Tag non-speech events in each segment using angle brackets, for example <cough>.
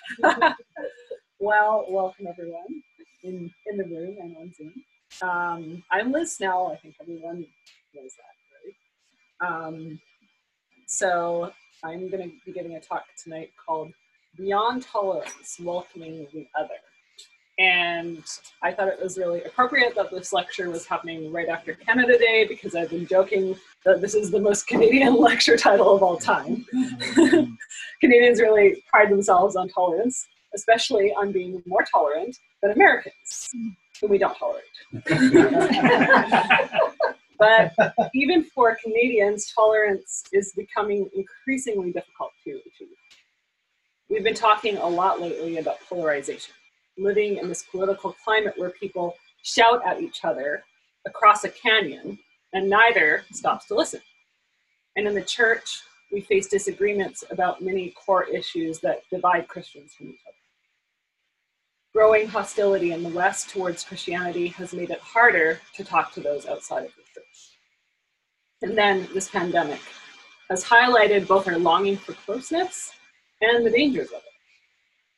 <laughs> well, welcome everyone in, in the room and on Zoom. Um, I'm Liz Snell. I think everyone knows that, right? Um, so I'm going to be giving a talk tonight called Beyond Tolerance, Welcoming the Other. And I thought it was really appropriate that this lecture was happening right after Canada Day because I've been joking that this is the most <laughs> Canadian lecture title of all time. <laughs> Canadians really pride themselves on tolerance, especially on being more tolerant than Americans, we don't tolerate. <laughs> but even for Canadians, tolerance is becoming increasingly difficult to achieve. We've been talking a lot lately about polarization living in this political climate where people shout at each other across a canyon and neither stops to listen. And in the church, we face disagreements about many core issues that divide Christians from each other. Growing hostility in the West towards Christianity has made it harder to talk to those outside of the church. And then this pandemic has highlighted both our longing for closeness and the dangers of it.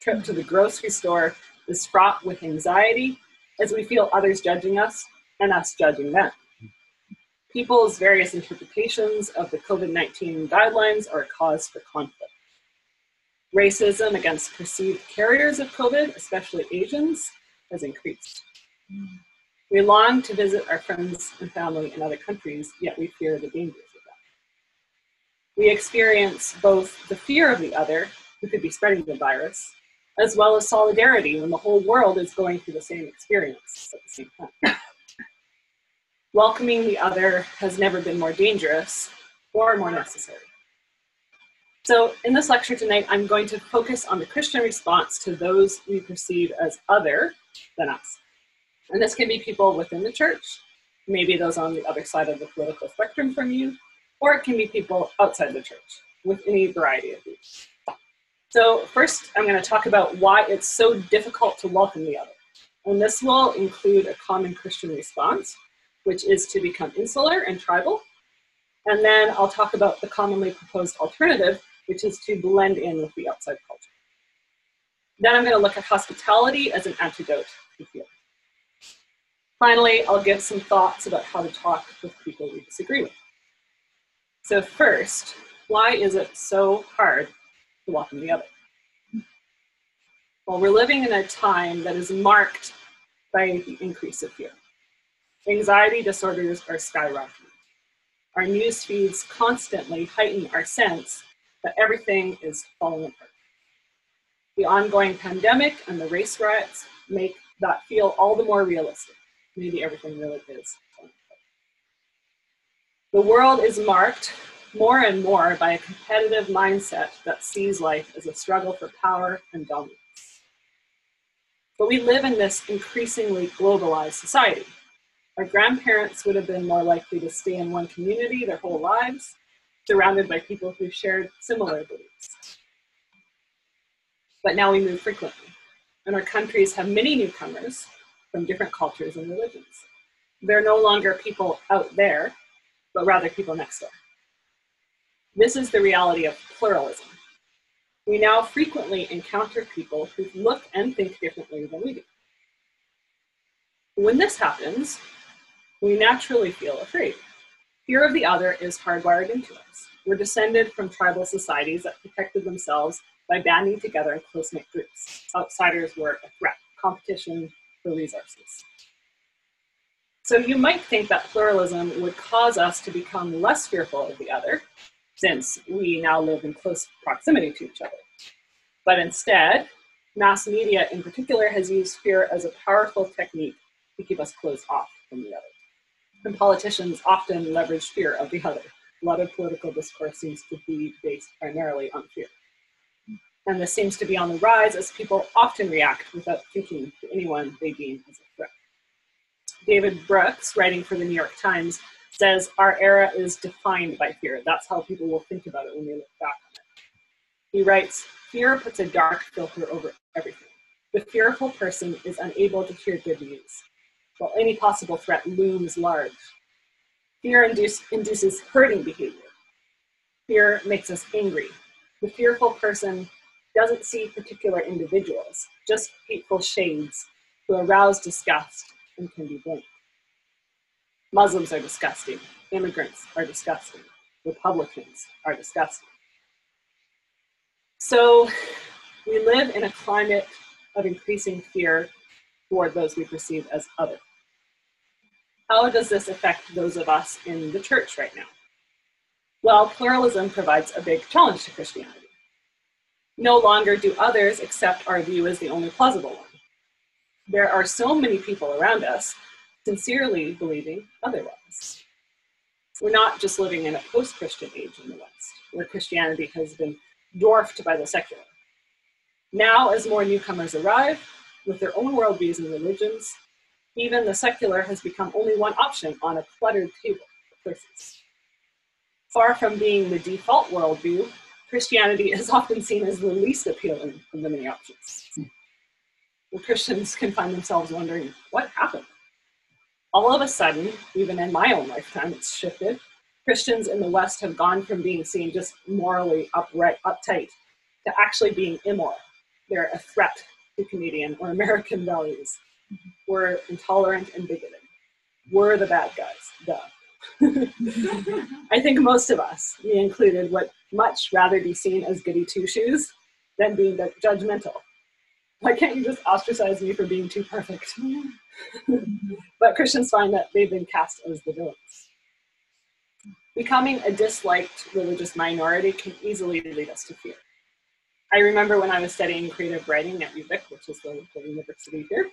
Trip to the grocery store is fraught with anxiety as we feel others judging us and us judging them. People's various interpretations of the COVID 19 guidelines are a cause for conflict. Racism against perceived carriers of COVID, especially Asians, has increased. We long to visit our friends and family in other countries, yet we fear the dangers of that. We experience both the fear of the other, who could be spreading the virus, as well as solidarity when the whole world is going through the same experience at the same time. <laughs> Welcoming the other has never been more dangerous or more necessary. So, in this lecture tonight, I'm going to focus on the Christian response to those we perceive as other than us. And this can be people within the church, maybe those on the other side of the political spectrum from you, or it can be people outside the church with any variety of these. So first, I'm going to talk about why it's so difficult to welcome the other. And this will include a common Christian response, which is to become insular and tribal. And then I'll talk about the commonly proposed alternative, which is to blend in with the outside culture. Then I'm going to look at hospitality as an antidote to fear. Finally, I'll give some thoughts about how to talk with people we disagree with. So first, why is it so hard to welcome the other. Well, we're living in a time that is marked by the increase of fear. Anxiety disorders are skyrocketing. Our news feeds constantly heighten our sense that everything is falling apart. The ongoing pandemic and the race riots make that feel all the more realistic. Maybe everything really is. The world is marked more and more by a competitive mindset that sees life as a struggle for power and dominance. But we live in this increasingly globalized society. Our grandparents would have been more likely to stay in one community their whole lives, surrounded by people who shared similar beliefs. But now we move frequently, and our countries have many newcomers from different cultures and religions. They're no longer people out there, but rather people next door. This is the reality of pluralism. We now frequently encounter people who look and think differently than we do. When this happens, we naturally feel afraid. Fear of the other is hardwired into us. We're descended from tribal societies that protected themselves by banding together in close knit groups. Outsiders were a threat, competition for resources. So you might think that pluralism would cause us to become less fearful of the other since we now live in close proximity to each other. But instead, mass media in particular has used fear as a powerful technique to keep us closed off from the other. And politicians often leverage fear of the other. A lot of political discourse seems to be based primarily on fear. And this seems to be on the rise as people often react without thinking to anyone they deem as a threat. David Brooks, writing for the New York Times, says our era is defined by fear. That's how people will think about it when they look back on it. He writes, fear puts a dark filter over everything. The fearful person is unable to hear good news, while any possible threat looms large. Fear induce, induces hurting behavior. Fear makes us angry. The fearful person doesn't see particular individuals, just hateful shades who arouse disgust and can be blamed. Muslims are disgusting. Immigrants are disgusting. Republicans are disgusting. So we live in a climate of increasing fear toward those we perceive as other. How does this affect those of us in the church right now? Well, pluralism provides a big challenge to Christianity. No longer do others accept our view as the only plausible one. There are so many people around us sincerely believing otherwise. We're not just living in a post Christian age in the West, where Christianity has been dwarfed by the secular. Now, as more newcomers arrive with their own worldviews and religions, even the secular has become only one option on a cluttered table of choices. Far from being the default worldview, Christianity is often seen as the least appealing of the many options. The Christians can find themselves wondering, what happened? All of a sudden, even in my own lifetime, it's shifted. Christians in the West have gone from being seen just morally upright, uptight, to actually being immoral. They're a threat to Canadian or American values. We're intolerant and bigoted. We're the bad guys, duh. <laughs> I think most of us, me included, would much rather be seen as goody two shoes than being judgmental. Why can't you just ostracize me for being too perfect? <laughs> but Christians find that they've been cast as the villains. Becoming a disliked religious minority can easily lead us to fear. I remember when I was studying creative writing at UVic, which is the, the university here,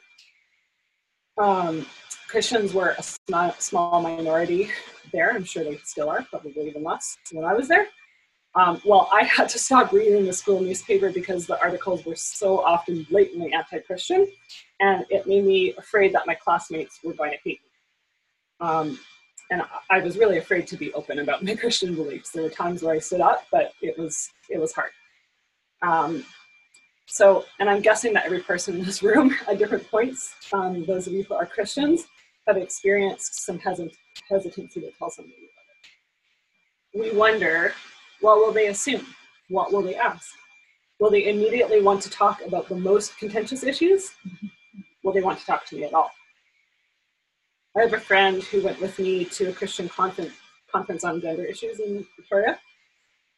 um, Christians were a small, small minority there. I'm sure they still are, probably even less when I was there. Um, well, I had to stop reading the school newspaper because the articles were so often blatantly anti Christian, and it made me afraid that my classmates were going to hate me. Um, and I was really afraid to be open about my <laughs> Christian beliefs. There were times where I stood up, but it was it was hard. Um, so, and I'm guessing that every person in this room <laughs> at different points, um, those of you who are Christians, have experienced some hesit- hesitancy to tell somebody about it. We wonder what will they assume? What will they ask? Will they immediately want to talk about the most contentious issues? Will they want to talk to me at all? I have a friend who went with me to a Christian conference, conference on gender issues in Victoria.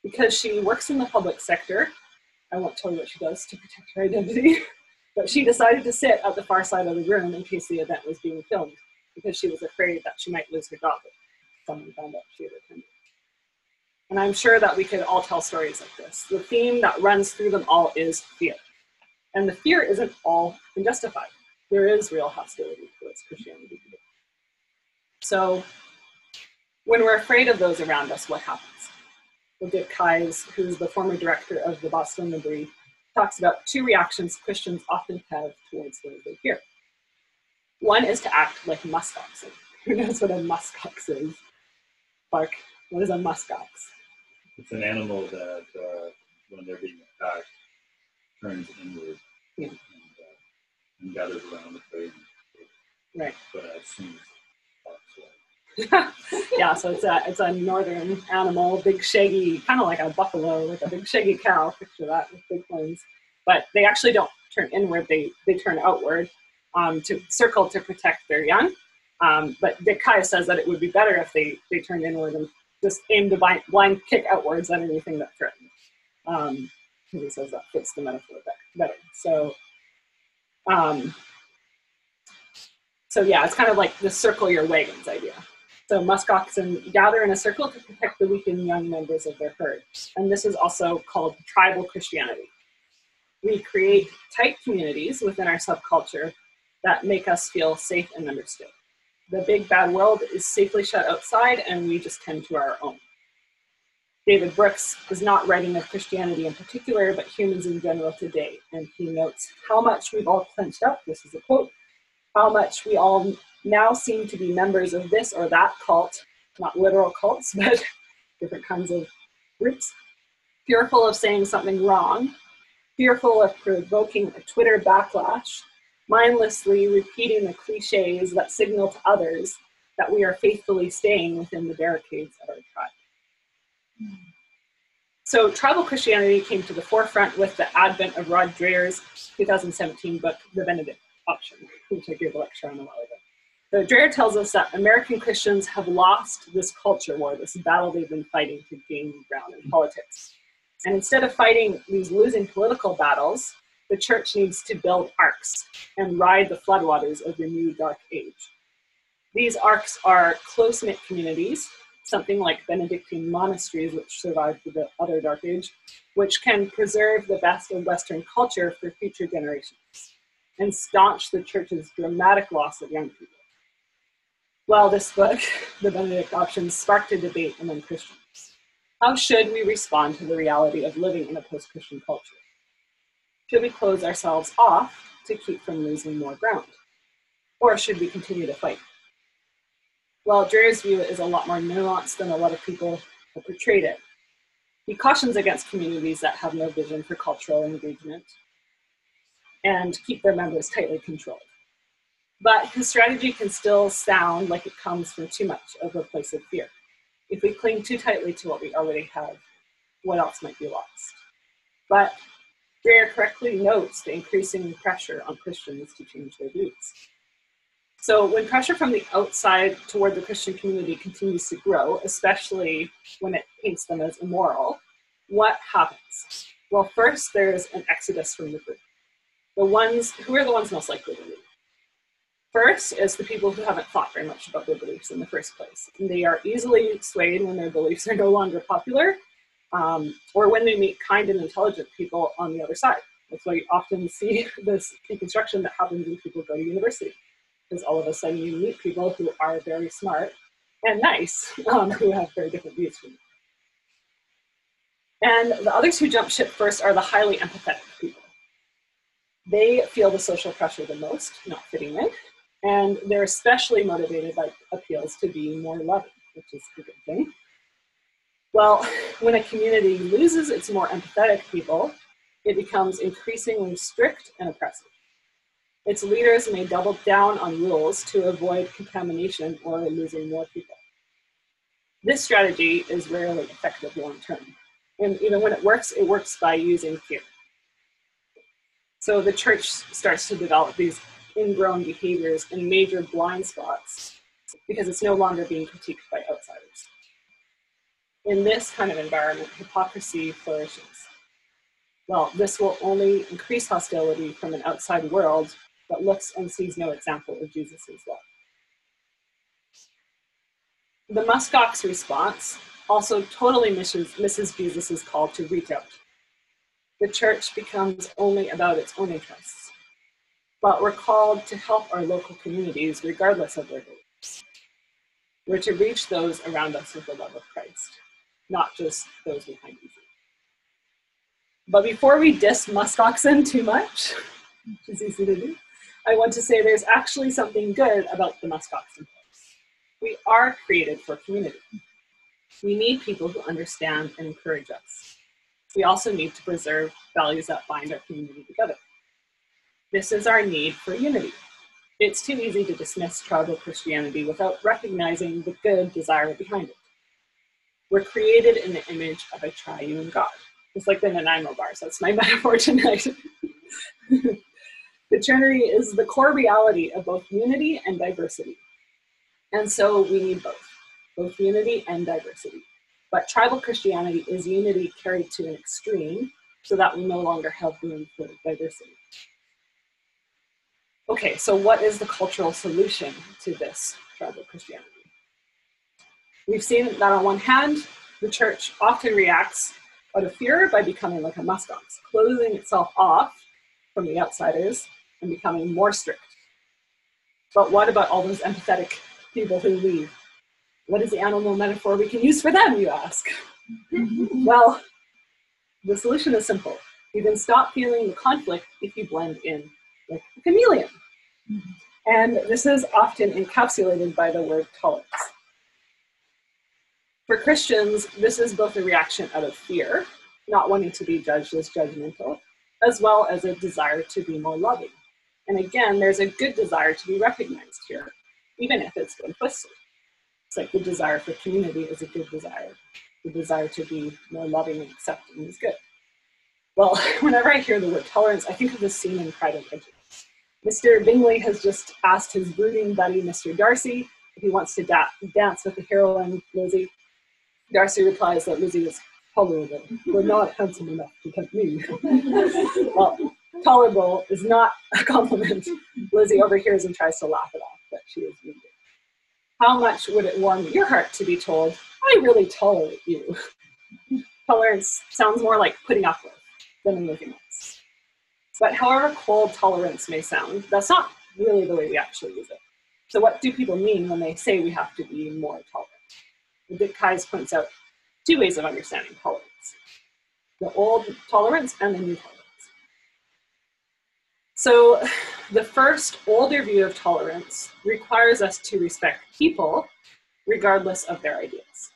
Because she works in the public sector, I won't tell you what she does to protect her identity, <laughs> but she decided to sit at the far side of the room in case the event was being filmed because she was afraid that she might lose her job if someone found out she had attended. And I'm sure that we could all tell stories like this. The theme that runs through them all is fear. And the fear isn't all unjustified. There is real hostility towards Christianity. So when we're afraid of those around us, what happens? Well, Dick Keyes, who's the former director of the Boston L'Abri, talks about two reactions Christians often have towards those they fear. One is to act like muskoxen. <laughs> Who knows what a muskox is? Bark. What is a muskox? It's an animal that, uh, when they're being attacked, turns inward yeah. and, uh, and, gathers around the prey. Right. But as soon <laughs> yeah, so it's a it's a northern animal, big shaggy, kind of like a buffalo, like a big shaggy cow. Picture that with big horns. But they actually don't turn inward; they they turn outward um, to circle to protect their young. Um, but Dick Keyes says that it would be better if they they turned inward and just aim to blind, blind kick outwards at anything that threatened. Um, he says that fits the metaphor better. So, um, so yeah, it's kind of like the circle your wagons idea. So muskoxen gather in a circle to protect the weak and young members of their herd. And this is also called tribal Christianity. We create tight communities within our subculture that make us feel safe and understood the big bad world is safely shut outside and we just tend to our own. David Brooks is not writing of Christianity in particular, but humans in general today. And he notes how much we've all clenched up, this is a quote, how much we all now seem to be members of this or that cult, not literal cults, <laughs> but different kinds of groups, fearful of saying something wrong, fearful of provoking a Twitter backlash, mindlessly repeating the cliches that signal to others that we are faithfully staying within the barricades of our tribe. So tribal Christianity came to the forefront with the advent of Rod Dreher's 2017 book, The Benedict Option, which I gave a lecture on a while ago. So Dreher tells us that American Christians have lost this culture war, this battle they've been fighting to gain ground in politics. And instead of fighting these losing political battles, the church needs to build arks and ride the floodwaters of the new dark age. These arks are close knit communities, something like Benedictine monasteries, which survived the other dark age, which can preserve the best of Western culture for future generations and staunch the church's dramatic loss of young people. Well, this book, <laughs> The Benedict Options, sparked a debate among Christians. How should we respond to the reality of living in a post Christian culture? Should we close ourselves off to keep from losing more ground? Or should we continue to fight? Well, Dreher's view is a lot more nuanced than a lot of people have portrayed it. He cautions against communities that have no vision for cultural engagement and keep their members tightly controlled. But his strategy can still sound like it comes from too much of a place of fear. If we cling too tightly to what we already have, what else might be lost? But Dreher correctly notes the increasing pressure on Christians to change their views. So when pressure from the outside toward the Christian community continues to grow, especially when it paints them as immoral, what happens? Well, first there's an exodus from the group. The ones who are the ones most likely to leave. First is the people who haven't thought very much about their beliefs in the first place. And they are easily swayed when their beliefs are no longer popular, um, or when they meet kind and intelligent people on the other side. That's why you often see <laughs> this deconstruction that happens when people go to university because all of a sudden you meet people who are very smart and nice, <laughs> um, who have very different views from you. And the others who jump ship first are the highly empathetic people. They feel the social pressure the most, not fitting in, and they're especially motivated by appeals to be more loving, which is a good thing. Well, when a community loses its more empathetic people, it becomes increasingly strict and oppressive. Its leaders may double down on rules to avoid contamination or losing more people. This strategy is rarely effective long term. And even when it works, it works by using fear. So the church starts to develop these ingrown behaviors and major blind spots because it's no longer being critiqued by outsiders. In this kind of environment, hypocrisy flourishes. Well, this will only increase hostility from an outside world that looks and sees no example of Jesus' love. The muskox response also totally misses, misses Jesus' call to reach out. The church becomes only about its own interests, but we're called to help our local communities regardless of their beliefs. We're to reach those around us with the love of Christ, not just those behind you. But before we diss muskoxen too much, which is easy to do, I want to say there's actually something good about the muskoxen. We are created for community. We need people who understand and encourage us. We also need to preserve values that bind our community together. This is our need for unity. It's too easy to dismiss tribal Christianity without recognizing the good desire behind it. We're created in the image of a triune God. It's like the Nanaimo bars. That's my <laughs> metaphor tonight. The Trinity is the core reality of both unity and diversity. And so we need both, both unity and diversity. But tribal Christianity is unity carried to an extreme so that we no longer have room for diversity. Okay, so what is the cultural solution to this tribal Christianity? We've seen that on one hand, the church often reacts out of fear by becoming like a muskox, closing itself off from the outsiders and becoming more strict. But what about all those empathetic people who leave? What is the animal metaphor we can use for them, you ask? <laughs> well, the solution is simple. You can stop feeling the conflict if you blend in like a chameleon. Mm-hmm. And this is often encapsulated by the word tolerance. For Christians, this is both a reaction out of fear, not wanting to be judged as judgmental, as well as a desire to be more loving. And again, there's a good desire to be recognized here, even if it's twisted. It's like the desire for community is a good desire. the desire to be more loving and accepting is good. Well, <laughs> whenever I hear the word tolerance, I think of the scene in Pride and Prejudice. Mr. Bingley has just asked his brooding buddy, Mr. Darcy, if he wants to da- dance with the heroine, Lizzie. Darcy replies that Lizzie is tolerable, but <laughs> not handsome enough to tempt me. well, tolerable is not a compliment. Lizzie overhears and tries to laugh it off, but she is wounded. How much would it warm your heart to be told, I really tolerate you? Tolerance sounds more like putting up with than anything else. But however cold tolerance may sound, that's not really the way we actually use it. So what do people mean when they say we have to be more tolerant? Keyes points out two ways of understanding tolerance. The old tolerance and the new tolerance. So the first older view of tolerance requires us to respect people regardless of their ideas.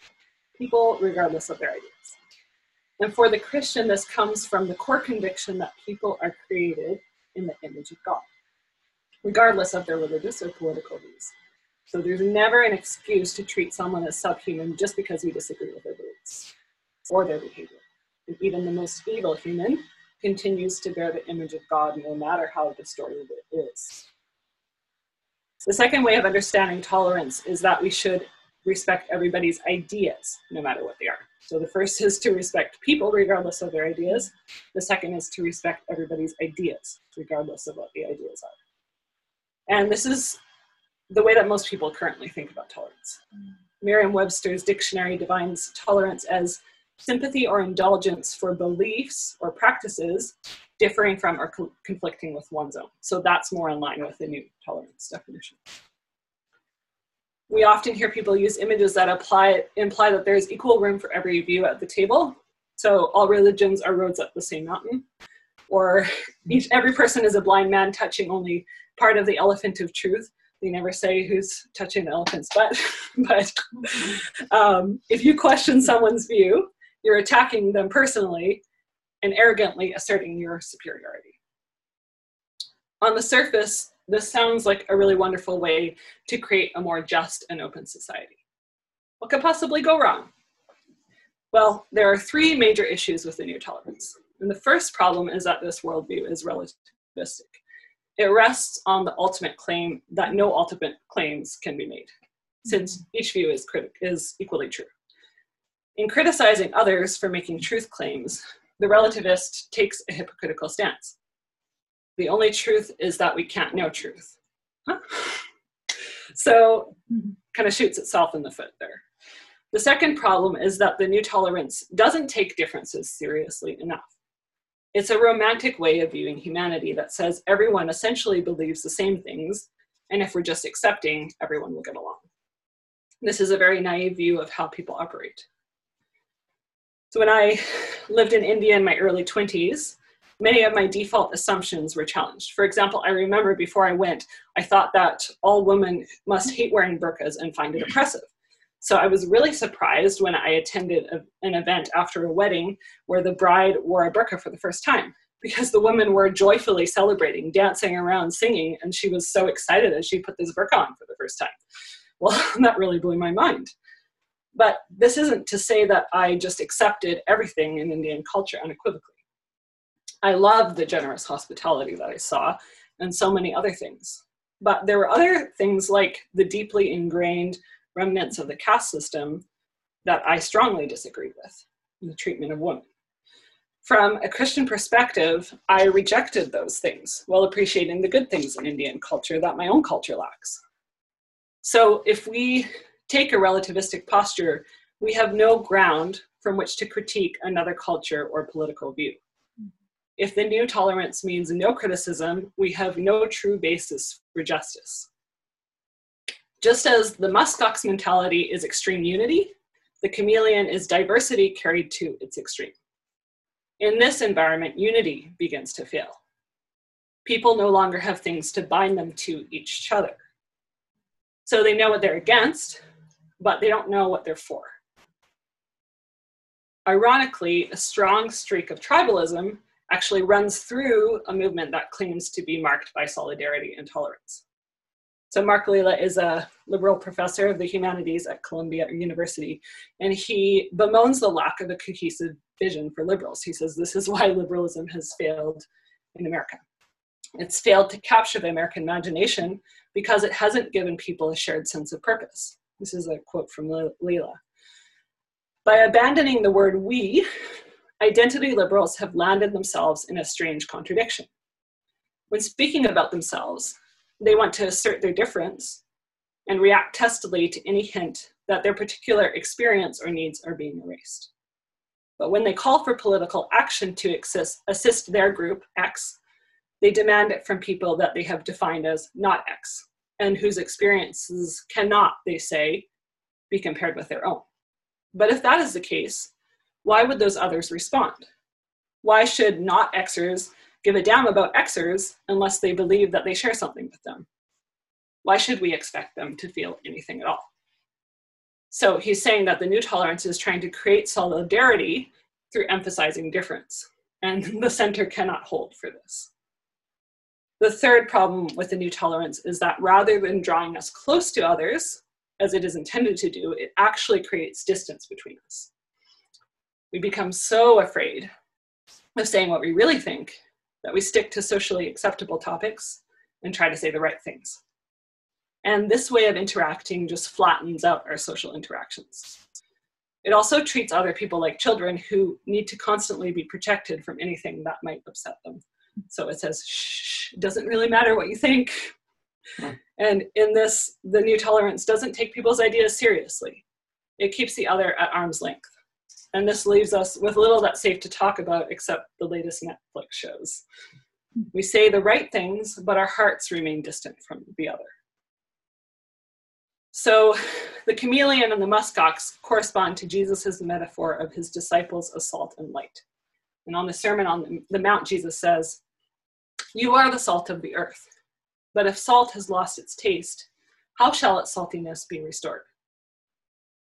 People regardless of their ideas. And for the Christian, this comes from the core conviction that people are created in the image of God, regardless of their religious or political views. So there's never an excuse to treat someone as subhuman just because we disagree with their beliefs or their behavior. And even the most evil human continues to bear the image of God no matter how distorted it is. The second way of understanding tolerance is that we should respect everybody's ideas, no matter what they are. So the first is to respect people regardless of their ideas. The second is to respect everybody's ideas, regardless of what the ideas are. And this is the way that most people currently think about tolerance. Merriam-Webster's dictionary defines tolerance as sympathy or indulgence for beliefs or practices differing from or co- conflicting with one's own. So that's more in line with the new tolerance definition we often hear people use images that apply imply that there's equal room for every view at the table. So all religions are roads up the same mountain, or <laughs> each every person is a blind man touching only part of the elephant of truth. They never say who's touching the elephant's butt, <laughs> but um, if you question someone's view, you're attacking them personally and arrogantly asserting your superiority. On the surface, this sounds like a really wonderful way to create a more just and open society. What could possibly go wrong? Well, there are three major issues with the new tolerance. And the first problem is that this worldview is relativistic. It rests on the ultimate claim that no ultimate claims can be made, since each view is, critic- is equally true. In criticizing others for making truth claims, the relativist takes a hypocritical stance. The only truth is that we can't know truth. Huh? <laughs> So, mm-hmm. kind of shoots itself in the foot there. The second problem is that the new tolerance doesn't take differences seriously enough. It's a romantic way of viewing humanity that says everyone essentially believes the same things, and if we're just accepting, everyone will get along. This is a very naive view of how people operate. So, when I lived in India in my early 20s, many of my default assumptions were challenged. For example, I remember before I went, I thought that all women must hate wearing burqas and find it oppressive. So I was really surprised when I attended a, an event after a wedding where the bride wore a burqa for the first time because the women were joyfully celebrating, dancing around, singing, and she was so excited as she put this burqa on for the first time. Well, <laughs> that really blew my mind. But this isn't to say that I just accepted everything in Indian culture unequivocally. I loved the generous hospitality that I saw and so many other things. But there were other things like the deeply ingrained remnants of the caste system that I strongly disagreed with in the treatment of women. From a Christian perspective, I rejected those things while appreciating the good things in Indian culture that my own culture lacks. So if we take a relativistic posture, we have no ground from which to critique another culture or political view. If the new tolerance means no criticism, we have no true basis for justice. Just as the muskox mentality is extreme unity, the chameleon is diversity carried to its extreme. In this environment, unity begins to fail. People no longer have things to bind them to each other. So they know what they're against, but they don't know what they're for. Ironically, a strong streak of tribalism actually runs through a movement that claims to be marked by solidarity and tolerance. So Mark Lilla is a liberal professor of the humanities at Columbia University, and he bemoans the lack of a cohesive vision for liberals. He says this is why liberalism has failed in America. It's failed to capture the American imagination because it hasn't given people a shared sense of purpose. This is a quote from Lilla. By abandoning the word we, identity liberals have landed themselves in a strange contradiction. When speaking about themselves, they want to assert their difference and react testily to any hint that their particular experience or needs are being erased. But when they call for political action to assist, assist their group, X, they demand it from people that they have defined as not X, and whose experiences cannot, they say, be compared with their own. But if that is the case, why would those others respond? Why should not Xers give a damn about Xers unless they believe that they share something with them? Why should we expect them to feel anything at all? So he's saying that the new tolerance is trying to create solidarity through emphasizing difference, and <laughs> the center cannot hold for this. The third problem with the new tolerance is that rather than drawing us close to others, as it is intended to do, it actually creates distance between us. We become so afraid of saying what we really think that we stick to socially acceptable topics and try to say the right things. And this way of interacting just flattens out our social interactions. It also treats other people like children who need to constantly be protected from anything that might upset them. So it says, shh, it doesn't really matter what you think. Hmm. And in this, the new tolerance doesn't take people's ideas seriously. It keeps the other at arm's length. And this leaves us with little that's safe to talk about except the latest Netflix shows. We say the right things, but our hearts remain distant from the other. So the chameleon and the muskox correspond to Jesus' metaphor of his disciples of salt and light. And on the Sermon on the Mount, Jesus says, You are the salt of the earth. But if salt has lost its taste, how shall its saltiness be restored?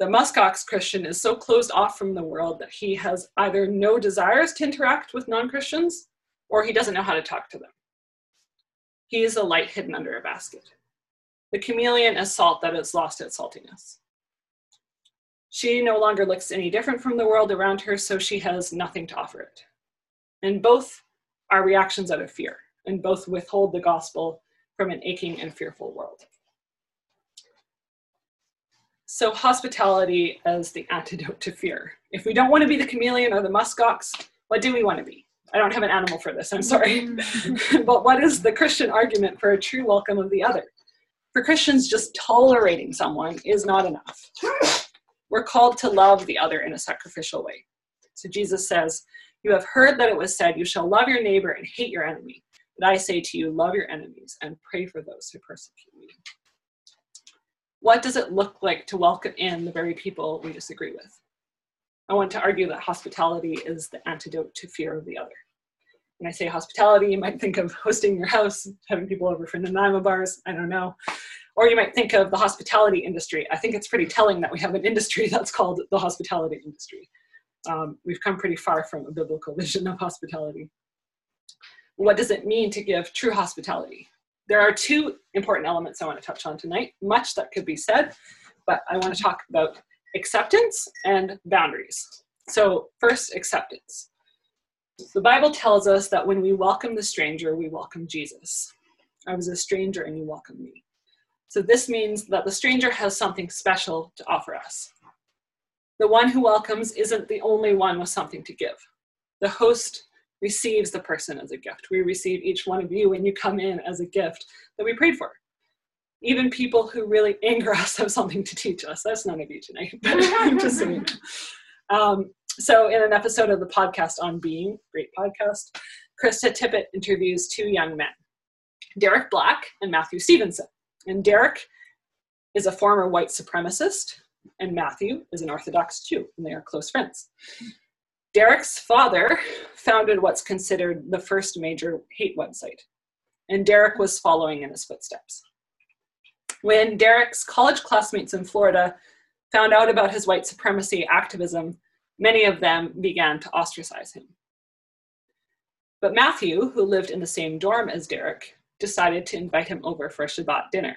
The muskox Christian is so closed off from the world that he has either no desires to interact with non Christians or he doesn't know how to talk to them. He is a light hidden under a basket. The chameleon is salt that has lost its saltiness. She no longer looks any different from the world around her, so she has nothing to offer it. And both are reactions out of fear, and both withhold the gospel from an aching and fearful world. So, hospitality as the antidote to fear. If we don't want to be the chameleon or the muskox, what do we want to be? I don't have an animal for this, I'm sorry. Mm-hmm. <laughs> but what is the Christian argument for a true welcome of the other? For Christians, just tolerating someone is not enough. We're called to love the other in a sacrificial way. So Jesus says, You have heard that it was said, You shall love your neighbor and hate your enemy. But I say to you, love your enemies and pray for those who persecute you. What does it look like to welcome in the very people we disagree with? I want to argue that hospitality is the antidote to fear of the other. When I say hospitality, you might think of hosting your house, having people over for Nanaimo bars, I don't know. Or you might think of the hospitality industry. I think it's pretty telling that we have an industry <laughs> that's called the hospitality industry. Um, we've come pretty far from a biblical vision of hospitality. What does it mean to give true hospitality? There are two important elements I want to touch on tonight, much that could be said, but I want to talk about acceptance and boundaries. So, first, acceptance. The Bible tells us that when we welcome the stranger, we welcome Jesus. I was a stranger and you welcomed me. So, this means that the stranger has something special to offer us. The one who welcomes isn't the only one with something to give. The host receives the person as a gift. We receive each one of you when you come in as a gift that we prayed for. Even people who really anger <laughs> us have something to teach us. That's none of you tonight, <laughs> but I'm just saying. Um, so, in an episode of the podcast on being, great podcast, Krista Tippett interviews two young men, Derek Black and Matthew Stevenson. And Derek is a former white supremacist, and Matthew is an Orthodox Jew, and they are close friends. Derek's father founded what's considered the first major hate website, and Derek was following in his footsteps. When Derek's college classmates in Florida found out about his white supremacy activism, many of them began to ostracize him. But Matthew, who lived in the same dorm as Derek, decided to invite him over for a Shabbat dinner.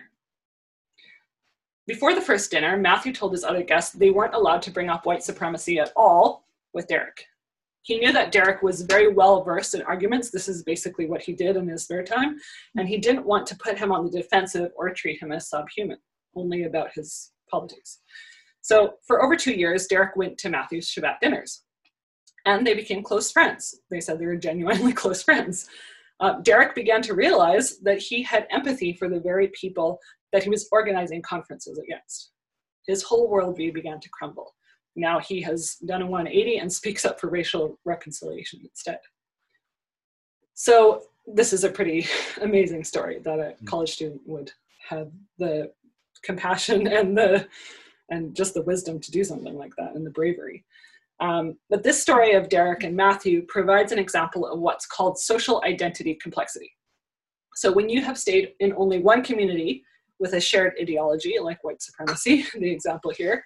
Before the first dinner, Matthew told his other guests they weren't allowed to bring up white supremacy at all with Derek. He knew that Derek was very well versed in arguments. This is basically what he did in his spare time. And he didn't want to put him on the defensive or treat him as subhuman, only about his politics. So for over two years, Derek went to Matthew's Shabbat dinners. And they became close friends. They said they were genuinely <laughs> close friends. Uh, Derek began to realize that he had empathy for the very people that he was organizing conferences against. His whole worldview began to crumble. Now he has done a 180 and speaks up for racial reconciliation instead. So this is a pretty <laughs> amazing story that a mm. college student would have the compassion <laughs> and the and just the wisdom to do something like that and the bravery. Um, but this story of Derek and Matthew provides an example of what's called social identity complexity. So when you have stayed in only one community with a shared ideology, like white supremacy, <laughs> the example here,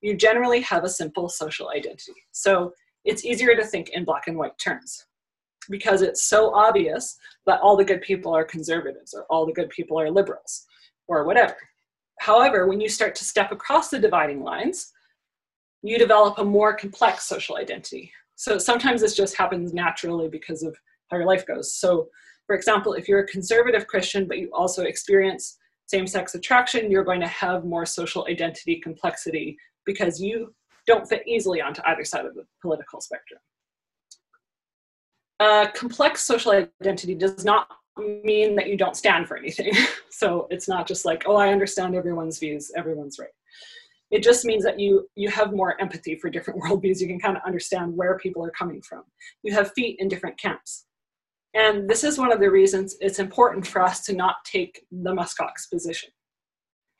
you generally have a simple social identity. So it's easier to think in black and white terms because it's so obvious that all the good people are conservatives or all the good people are liberals or whatever. However, when you start to step across the dividing lines, you develop a more complex social identity. So sometimes this just happens naturally because of how your life goes. So, for example, if you're a conservative Christian but you also experience same sex attraction, you're going to have more social identity complexity because you don't fit easily onto either side of the political spectrum. A complex social identity does not mean that you don't stand for anything. <laughs> so it's not just like, oh, I understand everyone's views, everyone's right. It just means that you you have more empathy for different <laughs> worldviews. You can kind of understand where people are coming from. You have feet in different camps. And this is one of the reasons it's important for us to not take the muskox position.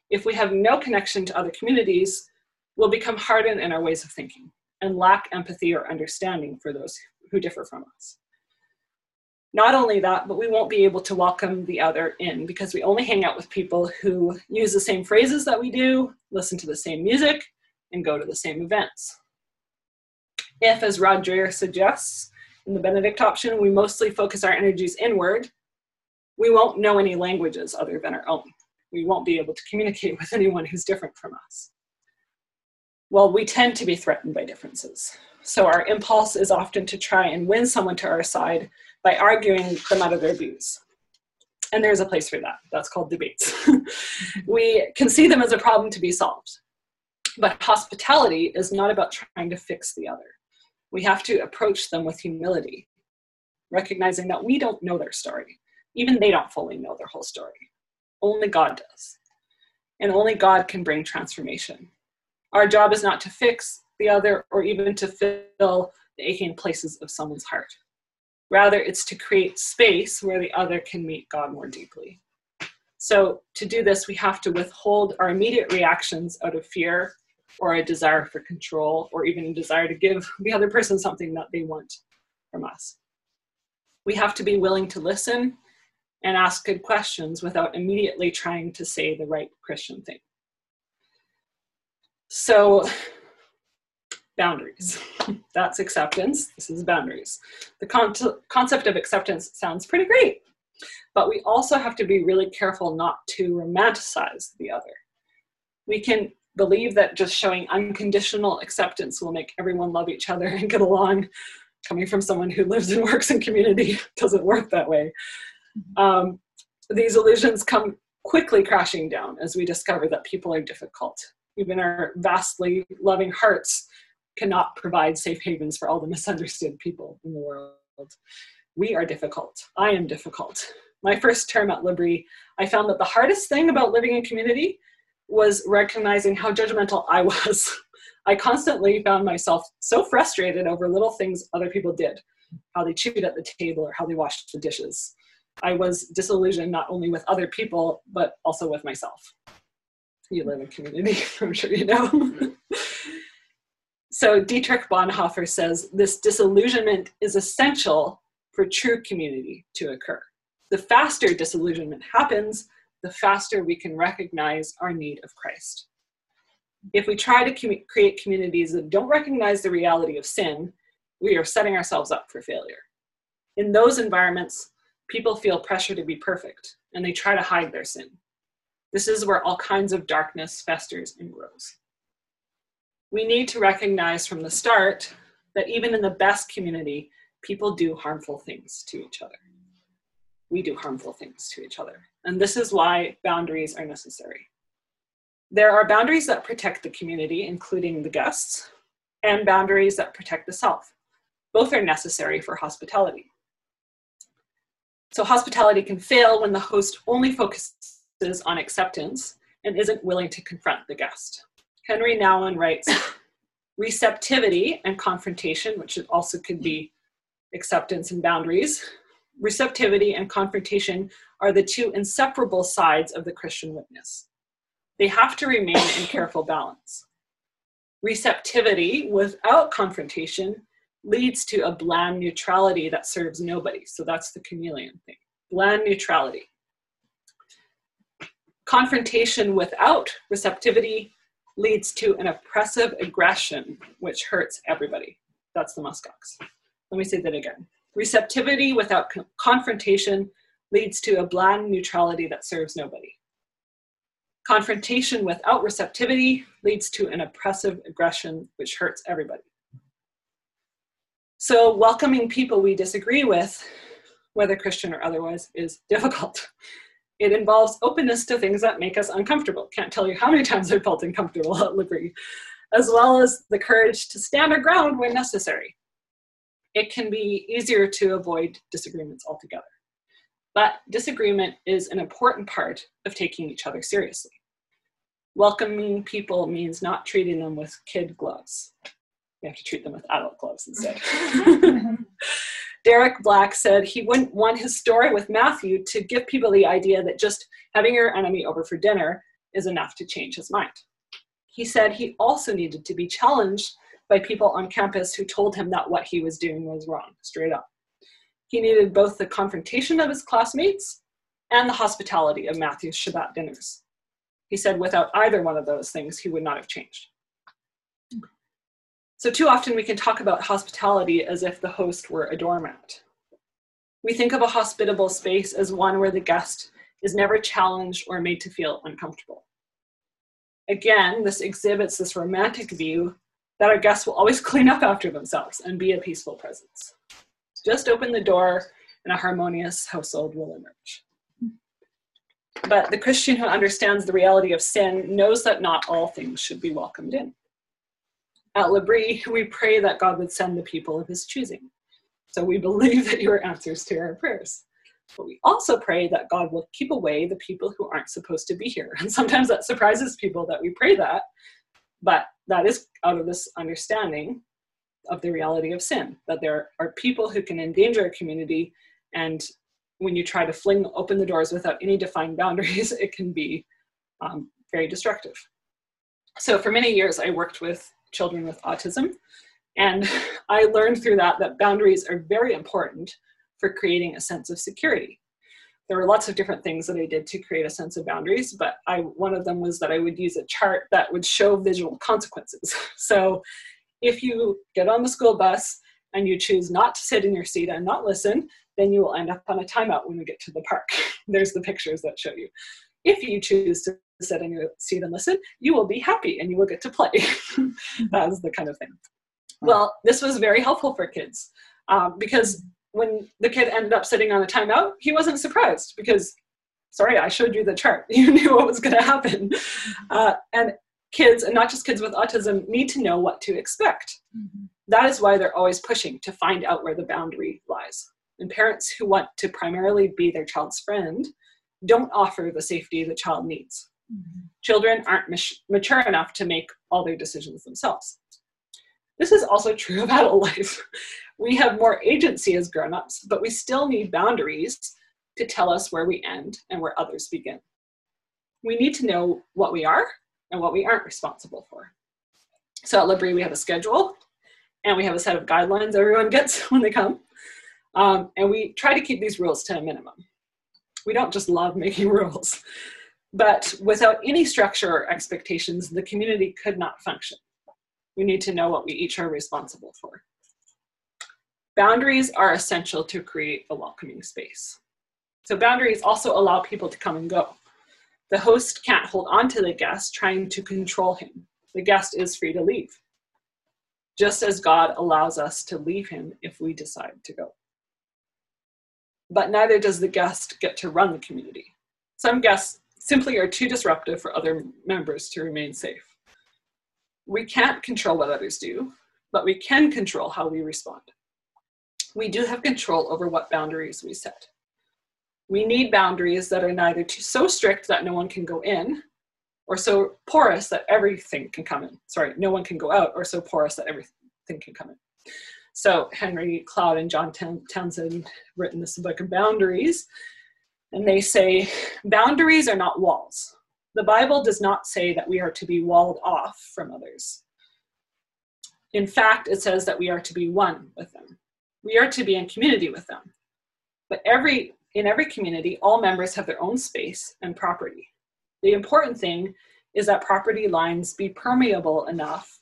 If we have no connection to other communities, we'll become hardened in our ways of thinking and lack empathy or understanding for those who differ from us. Not only that, but we won't be able to welcome the other in because we only hang out with people who use the same phrases that we do, listen to the same music, and go to the same events. If, as Rod Dreher suggests, in the Benedict option, we mostly focus our energies inward, we won't know any languages other than our own. We won't be able to communicate <laughs> with anyone who's different from us. Well, we tend to be threatened by differences. So our impulse is often to try and win someone to our side by arguing them out of their views. And there's a place for that. That's called debates. <laughs> we can see them as a problem to be solved. But hospitality is not about trying to fix the other we have to approach them with humility, recognizing that we don't know their story. Even they don't fully know their whole story. Only God does. And only God can bring transformation. Our job is not to fix the other or even to fill the aching places of someone's heart. Rather, it's to create space where the other can meet God more deeply. So, to do this, we have to withhold our immediate reactions out of fear or a desire for control or even a desire to give the other person something that they want from us. We have to be willing to listen and ask good questions without immediately trying to say the right Christian thing. So, boundaries. <laughs> That's acceptance. This is boundaries. The con- concept of acceptance sounds pretty great, but we also have to be really careful not to romanticize the other. We can believe that just showing unconditional acceptance will make everyone love each other and get along coming from someone who lives and works in community <laughs> doesn't work that way um, these illusions come quickly crashing down as we discover that people are difficult even our vastly loving hearts cannot provide safe havens for all the misunderstood people in the world we are difficult i am difficult my first term at L'Abri, I found that the hardest thing about living in community was recognizing how judgmental I was. <laughs> I constantly found myself so frustrated over little things other people did, how they chewed at the table or how they washed the dishes. I was disillusioned not only with other people, but also with myself. You live in community, <laughs> I'm sure you know. so Dietrich Bonhoeffer says this disillusionment is essential for true community to occur. The faster disillusionment happens, the faster we can recognize our need of Christ. If we try to com- create communities that don't recognize the reality of sin, we are setting ourselves up for failure. In those environments, people feel pressure to be perfect and they try to hide their sin. This is where all kinds of darkness festers and grows. We need to recognize from the start that even in the best community, people do harmful things to each other. We do harmful things to each other. And this is why boundaries are necessary. There are boundaries that protect the community, including the guests, and boundaries that protect the self. Both are necessary for hospitality. So, hospitality can fail when the host only focuses on acceptance and isn't willing to confront the guest. Henri Nouwen writes <laughs> receptivity and confrontation, which also could be acceptance and boundaries. Receptivity and confrontation are the two inseparable sides of the Christian witness. They have to remain in careful balance. Receptivity without confrontation leads to a bland neutrality that serves nobody. So that's the chameleon thing bland neutrality. Confrontation without receptivity leads to an oppressive aggression, which hurts everybody. That's the muskox. Let me say that again. Receptivity without con- confrontation leads to a bland neutrality that serves nobody. Confrontation without receptivity leads to an oppressive aggression, which hurts everybody. So, welcoming people we disagree with, whether Christian or otherwise, is difficult. <laughs> It involves openness to things that make us uncomfortable. Can't tell you how many times I felt uncomfortable at L'Abri, as well as the courage to stand our ground when necessary. It can be easier to avoid disagreements altogether. But disagreement is an important part of taking each other seriously. Welcoming people means not treating them with kid gloves we have to treat them with adult gloves instead. <laughs> <laughs> Derek Black said he wouldn't want his story with Matthew to give people the idea that just having your enemy over for dinner is enough to change his mind. He said he also needed to be challenged by people on campus who told him that what he was doing was wrong, straight up. He needed both the confrontation of his classmates and the hospitality of Matthew's Shabbat dinners. He said without either one of those things, he would not have changed. So, too often we can talk about hospitality as if the host were a doormat. We think of a hospitable space as one where the guest is never challenged or made to feel uncomfortable. Again, this exhibits this romantic view that our guests will always <laughs> clean up after themselves and be a peaceful presence. Just open the door and a harmonious household will emerge. But the Christian who understands the reality of sin knows that not all things should be welcomed in. At L'Abri, we pray that God would send the people of his choosing. So we believe that you are answers to our prayers. But we also pray that God will keep away the people who aren't supposed to be here. And sometimes that surprises people that we pray that, but that is out of this understanding of the reality of sin, that there are people who can endanger a community. And when you try to fling open the doors without any defined boundaries, <laughs> it can be um, very destructive. So for many years, I worked with children with autism. And <laughs> I learned through that that boundaries are very important for creating a sense of security. There were lots of different things that I did to create a sense of boundaries, but I, one of them was that I would use a chart that would show visual consequences. <laughs> So if you get on the school bus and you choose not to sit in your seat and not listen, then you will end up on a timeout when we get to the park. <laughs> There's the pictures that show you. If you choose to sit your seat and listen, you will be happy and you will get to play. <laughs> that is the kind of thing. Well, this was very helpful for kids um, because when the kid ended up sitting on a timeout, he wasn't surprised because, sorry, I showed you the chart. <laughs> You knew what was going to happen. Uh, and kids, and not just kids with autism, need to know what to expect. Mm-hmm. That is why they're always pushing to find out where the boundary lies. And parents who want to primarily be their child's friend don't offer the safety the child needs. Mm-hmm. Children aren't mature enough to make all their decisions themselves. This is also true <laughs> of adult life. We have more agency as grown-ups, but we still need boundaries to tell us where we end and where others begin. We need to know what we are and what we aren't responsible for. So at L'Abri, we have a schedule and we have a set of guidelines everyone <laughs> gets when they come. Um, and we try to keep these rules to a minimum. We don't just love making <laughs> rules, but without any structure or expectations, the community could not function. We need to know what we each are responsible for. Boundaries are essential to create a welcoming space. So boundaries also allow people to come and go. The host can't hold on to the guest trying to control him. The guest is free to leave, just as God allows us to leave him if we decide to go. But neither does the guest get to run the community. Some guests simply are too disruptive for other members to remain safe. We can't control what others do, but we can control how we respond. We do have control over what boundaries we set. We need boundaries that are neither too, so strict that no one can go in, or so porous that everything can come in. Sorry, no one can go out, or so porous that everything can come in. So Henry Cloud and John Townsend written this book of boundaries, and they say boundaries are not walls. The Bible does not say that we are to be walled off from others. In fact, it says that we are to be one with them. We are to be in community with them. But every in every community, all members have their own space and property. The important thing is that property lines be permeable enough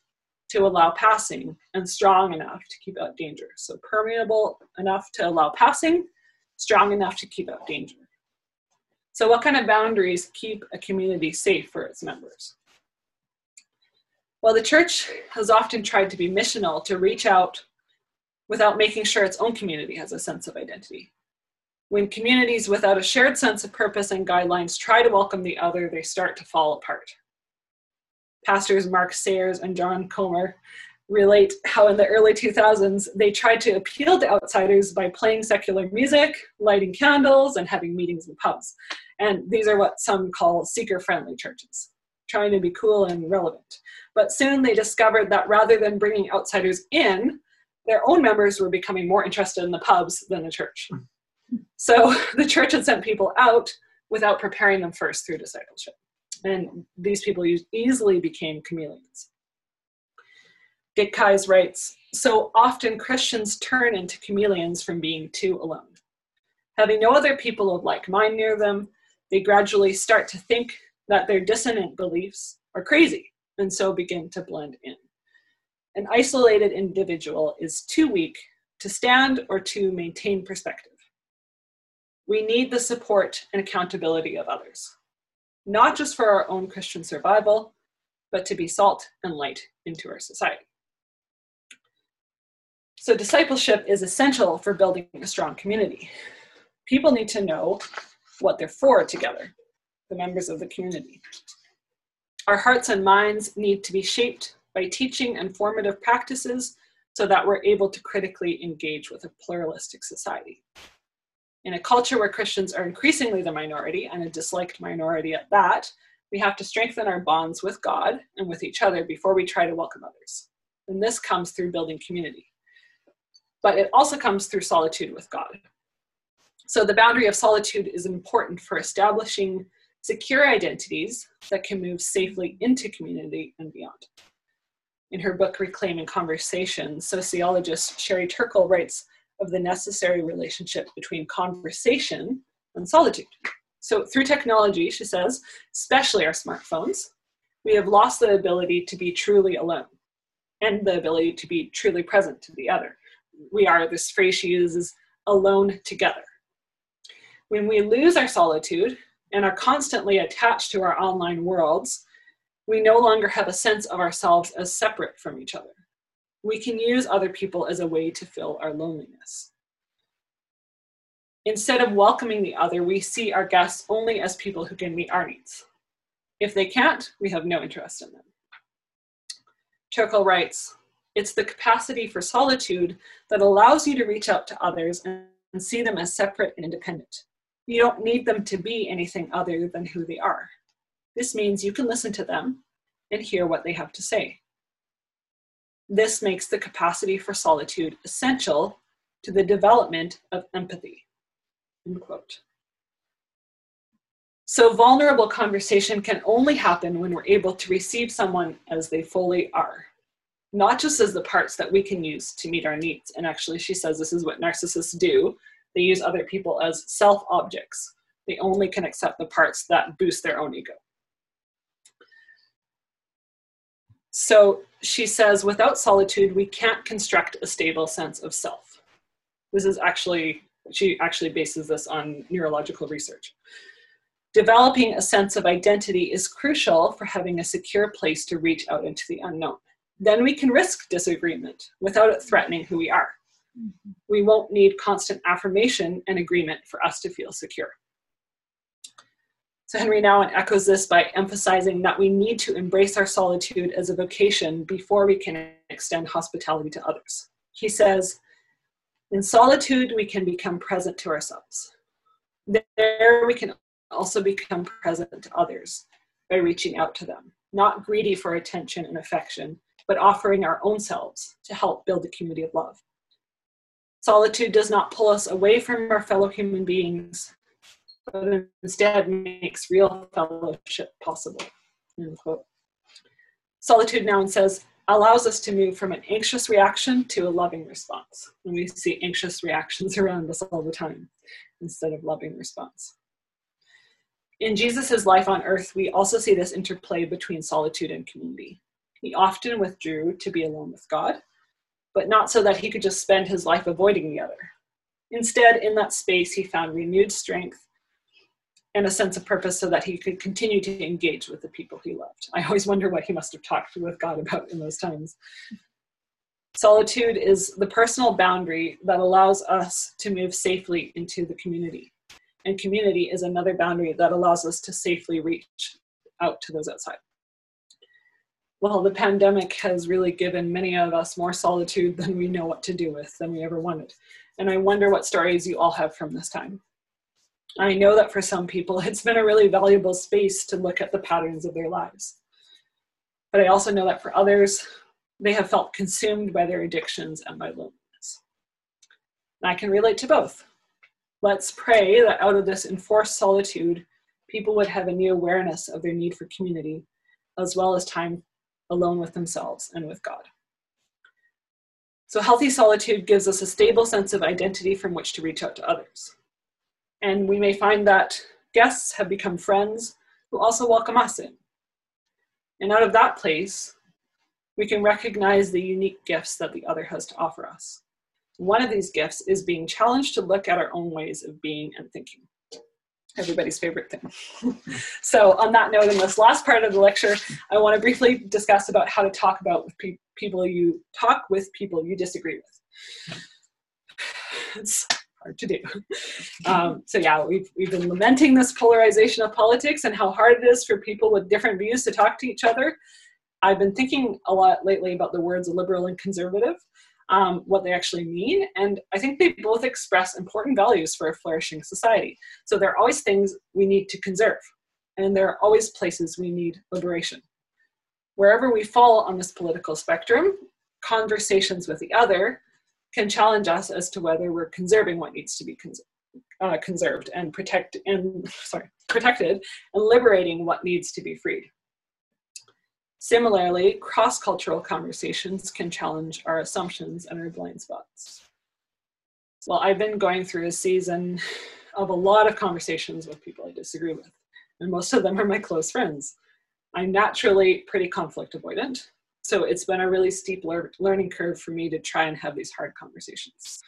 to allow passing and strong enough to keep out danger. So permeable enough to allow passing, strong enough to keep out danger. So what kind of boundaries keep a community safe for its members? Well, the church has often tried to be missional to reach out without making sure its own community has a sense of identity. When communities without a shared sense of purpose and guidelines try to welcome the other, they start to fall apart. Pastors Mark Sayers and John Comer relate how in the early 2000s they tried to appeal to outsiders by playing secular music, lighting candles, and having meetings in pubs. And these are what some call seeker friendly churches, trying to be cool and relevant. But soon they discovered that rather than bringing outsiders in, their own members were becoming more interested in the pubs than the church. <laughs> So the church had sent people out without preparing them first through discipleship. And these people easily became chameleons. Dick writes So often Christians turn into chameleons from being too alone. Having no other people of like mind near them, they gradually start to think that their dissonant beliefs are crazy and so begin to blend in. An isolated individual is too weak to stand or to maintain perspective. We need the support and accountability of others, not just for our own Christian survival, but to be salt and light into our society. So, discipleship is essential for building a strong community. People need to know what they're for together, the members of the community. Our hearts and minds need to be shaped by teaching and formative practices so that we're able to critically engage with a pluralistic society. In a culture where Christians are increasingly the minority and a disliked minority at that, we have to strengthen our bonds with God and with each other before we try to welcome others. And this comes through building community. But it also comes through solitude with God. So the boundary of solitude is important for establishing secure identities that can move safely into community and beyond. In her book Reclaiming Conversation, sociologist Sherry Turkle writes of the necessary relationship between conversation and solitude. So, through technology, she says, especially our smartphones, we have lost the ability to be truly alone and the ability to be truly present to the other. We are, this phrase she uses, alone together. When we lose our solitude and are constantly attached to our online worlds, we no longer have a sense of ourselves as separate from each other we can use other people as a way to fill our loneliness. Instead of welcoming the other, we see our guests only as people who can meet our needs. If they can't, we have no interest in them. Turkle writes, it's the capacity for solitude that allows you to reach out to others and see them as separate and independent. You don't need them to be anything other than who they are. This means you can listen to them and hear what they have to say. This makes the capacity for solitude essential to the development of empathy. End quote. So, vulnerable conversation can only happen when we're able to receive someone as they fully are, not just as the parts that we can use to meet our needs. And actually, she says this is what narcissists do they use other people as self objects. They only can accept the parts that boost their own ego. So she says, without solitude, we can't construct a stable sense of self. This is actually, she actually bases this on neurological research. Developing a sense of identity is crucial for having a secure place to reach out into the unknown. Then we can risk disagreement without it threatening who we are. Mm-hmm. We won't need constant affirmation and agreement for us to feel secure. So Henri Nouwen echoes this by emphasizing that we need to embrace our solitude as a vocation before we can extend hospitality to others. He says, in solitude, we can become present to ourselves. There, we can also become present to others by reaching out to them, not greedy for attention and affection, but offering our own selves to help build a community of love. Solitude does not pull us away from our fellow human beings, but instead makes real fellowship possible. Solitude Nouwen says, allows us to move from an anxious reaction to a loving response. And we see anxious reactions <laughs> around us all the time instead of loving response. In Jesus' life on earth, we also see this interplay between solitude and community. He often withdrew to be alone with God, but not so that he could just spend his life avoiding the other. Instead, in that space, he found renewed strength and a sense of purpose so that he could continue to engage with the people he loved. I always wonder what he must have talked with God about in those times. Solitude is the personal boundary that allows us to move safely into the community. And community is another boundary that allows us to safely reach out to those outside. Well, the pandemic has really given many of us more solitude than we know what to do with than we ever wanted. And I wonder what stories you all have from this time. I know that for some people, <laughs> it's been a really valuable space to look at the patterns of their lives. But I also know that for others, they have felt consumed by their addictions and by loneliness. And I can relate to both. Let's pray that out of this enforced solitude, people would have a new awareness of their need for community, as well as time alone with themselves and with God. So, healthy solitude gives us a stable sense of identity from which to reach out to others. And we may find that guests have become friends who also welcome us in. And out of that place, we can recognize the unique gifts that the other has to offer us. One of these gifts is being challenged to look at our own ways of being and thinking. Everybody's favorite thing. <laughs> so, on that note, in this last part of the lecture, I want to briefly discuss about how to talk about with pe- people you talk with people you disagree with. It's hard to do. Um, so yeah, we've, we've been lamenting this polarization of politics and how hard it is for people with different views to talk to each other. I've been thinking a lot lately about the words liberal and conservative, um, what they actually mean, and I think they both express important values for a flourishing society. So there are always things we need to conserve, and there are always places we need liberation. Wherever we fall on this political spectrum, conversations with the other can challenge us as to whether we're conserving what needs to be uh, conserved and protect and <laughs> sorry protected and liberating what needs to be freed. Similarly, cross-cultural conversations can challenge our assumptions and our blind spots. Well, I've been going through a season of a lot of conversations with people I disagree with, and most of them are my close friends. I'm naturally pretty conflict avoidant, so it's been a really steep lear- learning curve for me to try and have these hard conversations.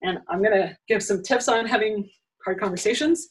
And I'm to give some tips on having hard conversations.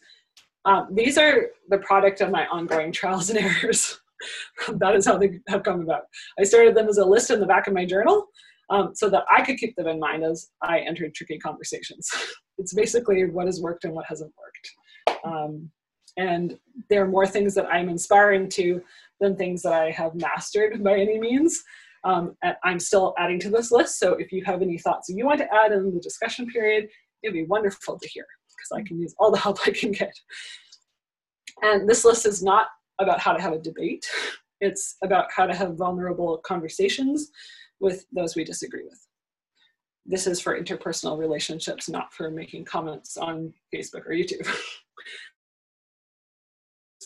Um, these are the product of my ongoing trials and errors. <laughs> <laughs> that is how they have come about. I started them as a list in the back of my journal um, so that I could keep them in mind as I entered tricky conversations. <laughs> it's basically what has worked and what hasn't worked. Um, and there are more things that I'm inspiring to than things that I have mastered by any means. Um, I'm still adding to this list, so if you have any thoughts you want to add in the discussion period, it'd be wonderful to hear because I can use all the help I can get. And this list is not about how to have a debate, <laughs> it's about how to have vulnerable conversations with those we disagree with. This is for interpersonal relationships, not for making comments on Facebook or YouTube. <laughs>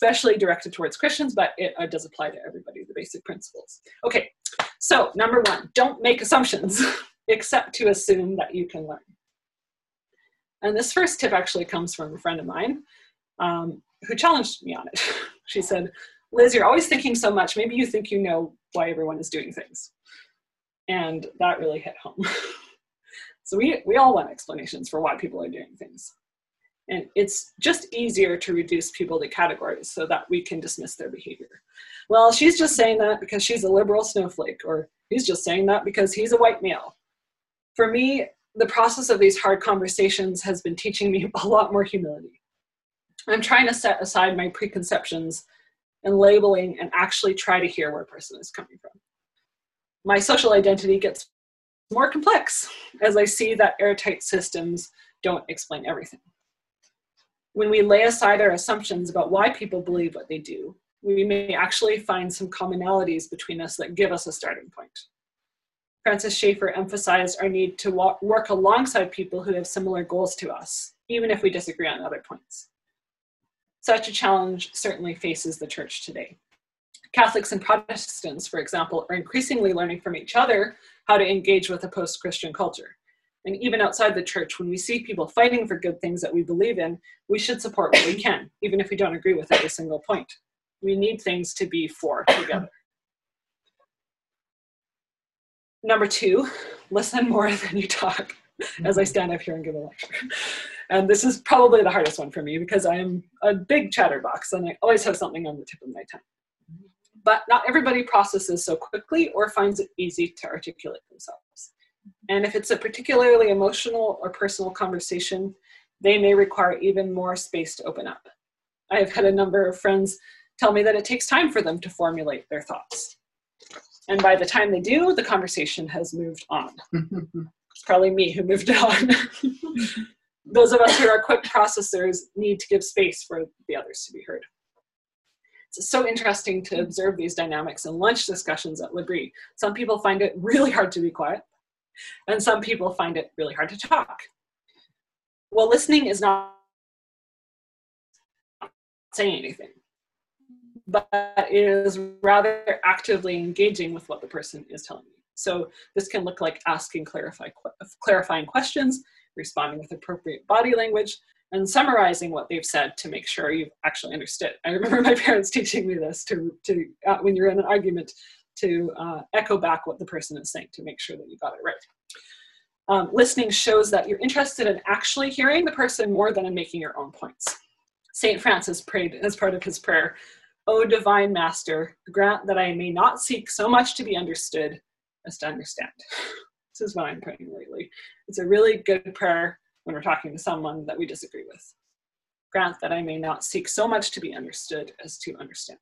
especially directed towards Christians, but it uh, does apply to everybody, the basic principles. Okay, so number one, don't make assumptions <laughs> except to assume that you can learn. And this first tip actually comes from a friend of mine um, who challenged me on it. She said, Liz, you're always thinking so much. Maybe you think you know why everyone is doing things. And that really hit home. <laughs> so we, we all want explanations for why people are doing things. And it's just easier to reduce people to categories so that we can dismiss their behavior. Well, she's just saying that because she's a liberal snowflake, or he's just saying that because he's a white male. For me, the process of these hard conversations has been teaching me <laughs> a lot more humility. I'm trying to set aside my preconceptions and labeling and actually try to hear where a person is coming from. My social identity gets more complex as I see that airtight systems don't explain everything. When we lay aside our assumptions about why people believe what they do, we may actually find some commonalities between us that give us a starting point. Francis Schaeffer emphasized our need to walk, work alongside people who have similar goals to us, even if we disagree on other points. Such a challenge certainly faces the church today. Catholics and Protestants, for example, are increasingly learning from each other how to engage with a post Christian culture. And even outside the church, when we see people fighting for good things that we believe in, we should support what we can, even if we don't agree with every single point. We need things to be for together. Number two, listen more <laughs> than you talk as I mm-hmm. stand up here and give a lecture. And this is probably the hardest one for me because I am a big chatterbox and I always have something on the tip of my tongue. But not everybody processes so quickly or finds it easy to articulate themselves. And if it's a particularly emotional or personal conversation, they may require even more space to open up. I have had a number of friends tell me that it takes time for them to formulate their thoughts. And by the time they do, the conversation has moved on. <laughs> it's probably me who moved on. <laughs> Those of us who are quick processors need to give space for the others to be heard. It's so interesting to observe these dynamics in lunch discussions at L'Abri. Some people find it really hard to be quiet, and some people find it really hard to talk. Well, listening is not saying anything but is rather actively engaging with what the person is telling you. So this can look like asking clarify, clarifying questions, responding with appropriate body language, and summarizing what they've said to make sure you've actually understood. I remember my <laughs> parents teaching me this to, to uh, when you're in an argument, to uh, echo back what the person is saying to make sure that you got it right. Um, listening shows that you're interested in actually hearing the person more than in making your own points. St. Francis prayed as part of his prayer, O divine master, grant that I may not seek so much to be understood as to understand. <laughs> Is what I'm praying lately. It's a really good prayer when we're talking to someone that we disagree with. Grant that I may not seek so much to be understood as to understand.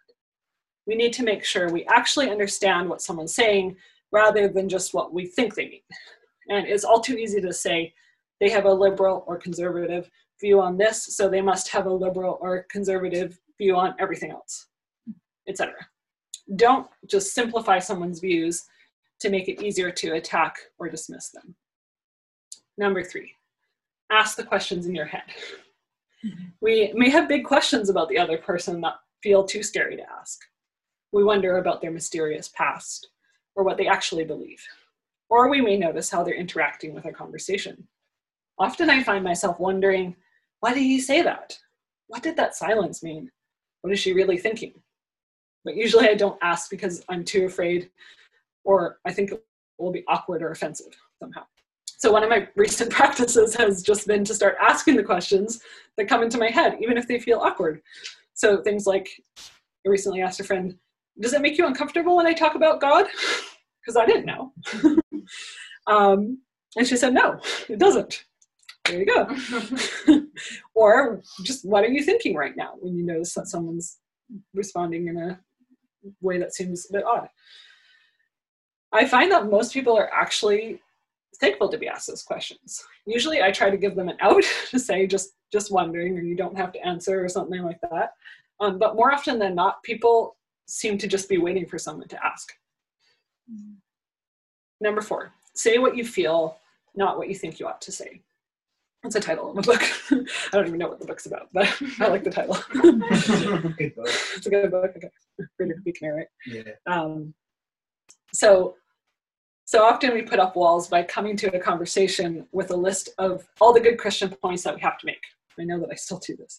We need to make sure we actually understand what someone's saying rather than just what we think they mean. And it's all too easy to say they have a liberal or conservative view on this, so they must have a liberal or conservative view on everything else etc. Don't just simplify someone's views to make it easier to attack or dismiss them. Number three, ask the questions in your head. Mm-hmm. We may have big questions about the other person that feel too scary to ask. We wonder about their mysterious past or what they actually believe. Or we may notice how they're interacting with our conversation. Often I find myself wondering, why did he say that? What did that silence mean? What is she really thinking? But usually I don't ask because I'm too afraid or I think it will be awkward or offensive somehow. So one of my recent <laughs> practices has just been to start asking the questions that come into my head, even if they feel awkward. So things like I recently asked a friend, does it make you uncomfortable when I talk about God? <laughs> Because I didn't know. <laughs> um, and she said, no, it doesn't. There you go. or just what are you thinking right now when you notice that someone's responding in a way that seems a bit odd. I find that most people are actually thankful to be asked those questions. Usually I try to give them an out <laughs> to say just just wondering or you don't have to answer or something like that. Um, but more often than not, people seem to just be waiting for someone to ask. Mm-hmm. Number four, say what you feel, not what you think you ought to say. That's the title of the book? <laughs> I don't even know what the book's about, but <laughs> I like the title. Good book. it's a good book. Okay, Reader Who Can Yeah. Um, so, so often we put up walls by coming to a conversation with a list of all the good Christian points that we have to make. I know that I still do this.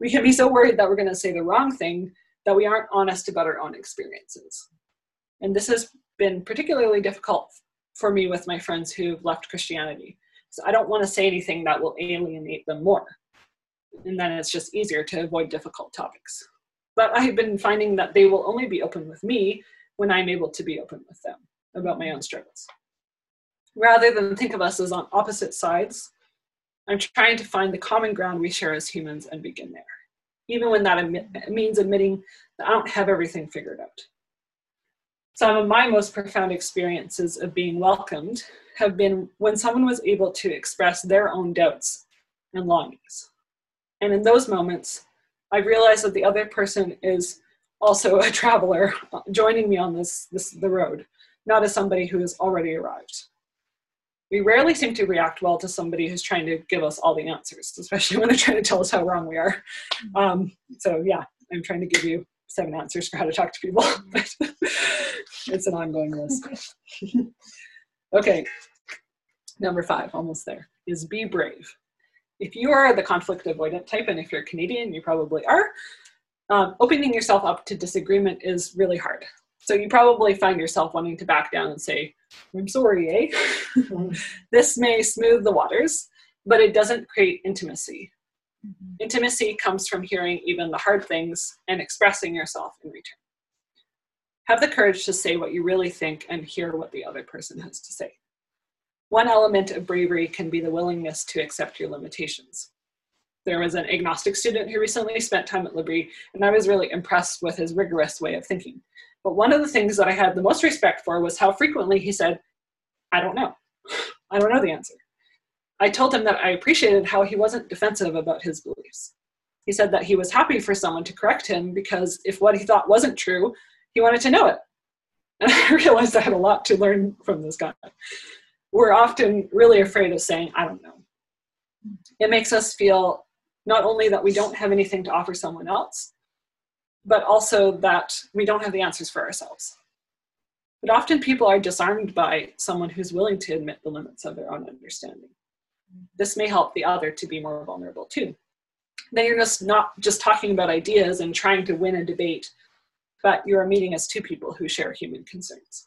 We can be so worried that we're going to say the wrong thing that we aren't honest about our own experiences. And this has been particularly difficult for me with my friends who've left Christianity. So I don't want to say anything that will alienate them more. And then it's just easier to avoid difficult topics. But I've been finding that they will only be open with me when I'm able to be open with them about my own struggles. Rather than think of us as on opposite sides, I'm trying to find the common ground we share as humans and begin there, even when that admit, means admitting that I don't have everything figured out. Some of my most profound experiences of being welcomed have been when someone was able to express their own doubts and longings. And in those moments, I realized that the other person is also a traveler joining me on this, this the road, not as somebody who has already arrived. We rarely seem to react well to somebody who's trying to give us all the answers, especially when they're trying to tell us how wrong we are. Um, so yeah, I'm trying to give you seven answers for how to talk to people. <laughs> it's an ongoing list. <laughs> okay, number five, almost there, is be brave. If you are the conflict avoidant type, and if you're Canadian, you probably are, um, opening yourself up to disagreement is really hard. So you probably find yourself wanting to back down and say, I'm sorry, eh? <laughs> this may smooth the waters, but it doesn't create intimacy. Mm-hmm. Intimacy comes from hearing even the hard things and expressing yourself in return. Have the courage to say what you really think and hear what the other person has to say. One element of bravery can be the willingness to accept your limitations. There was an agnostic student who recently spent time at L'Abri, and I was really impressed with his rigorous way of thinking. But one of the things that I had the most respect for was how frequently he said, I don't know. I don't know the answer. I told him that I appreciated how he wasn't defensive about his beliefs. He said that he was happy for someone to correct him because if what he thought wasn't true, he wanted to know it. And <laughs> I realized I had a lot to learn from this guy. We're often really afraid of saying, I don't know. It makes us feel not only that we don't have anything to offer someone else, but also that we don't have the answers for ourselves. But often people are disarmed by someone who's willing to admit the limits of their own understanding. This may help the other to be more vulnerable too. Then you're just not just talking about ideas and trying to win a debate, but you are meeting as two people who share human concerns.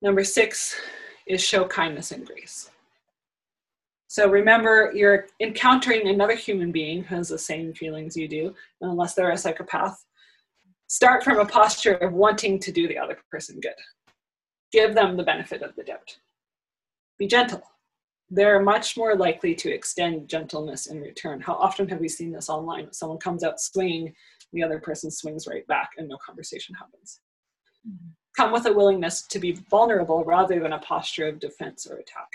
Number six is show kindness and grace. So remember, you're encountering another human being who has the same feelings you do, unless they're a psychopath. Start from a posture of wanting to do the other person good. Give them the benefit of the doubt. Be gentle they're much more likely to extend gentleness in return. How often have we seen this online? Someone comes out swinging, the other person swings right back, and no conversation happens. Mm-hmm. Come with a willingness to be vulnerable rather than a posture of defense or attack.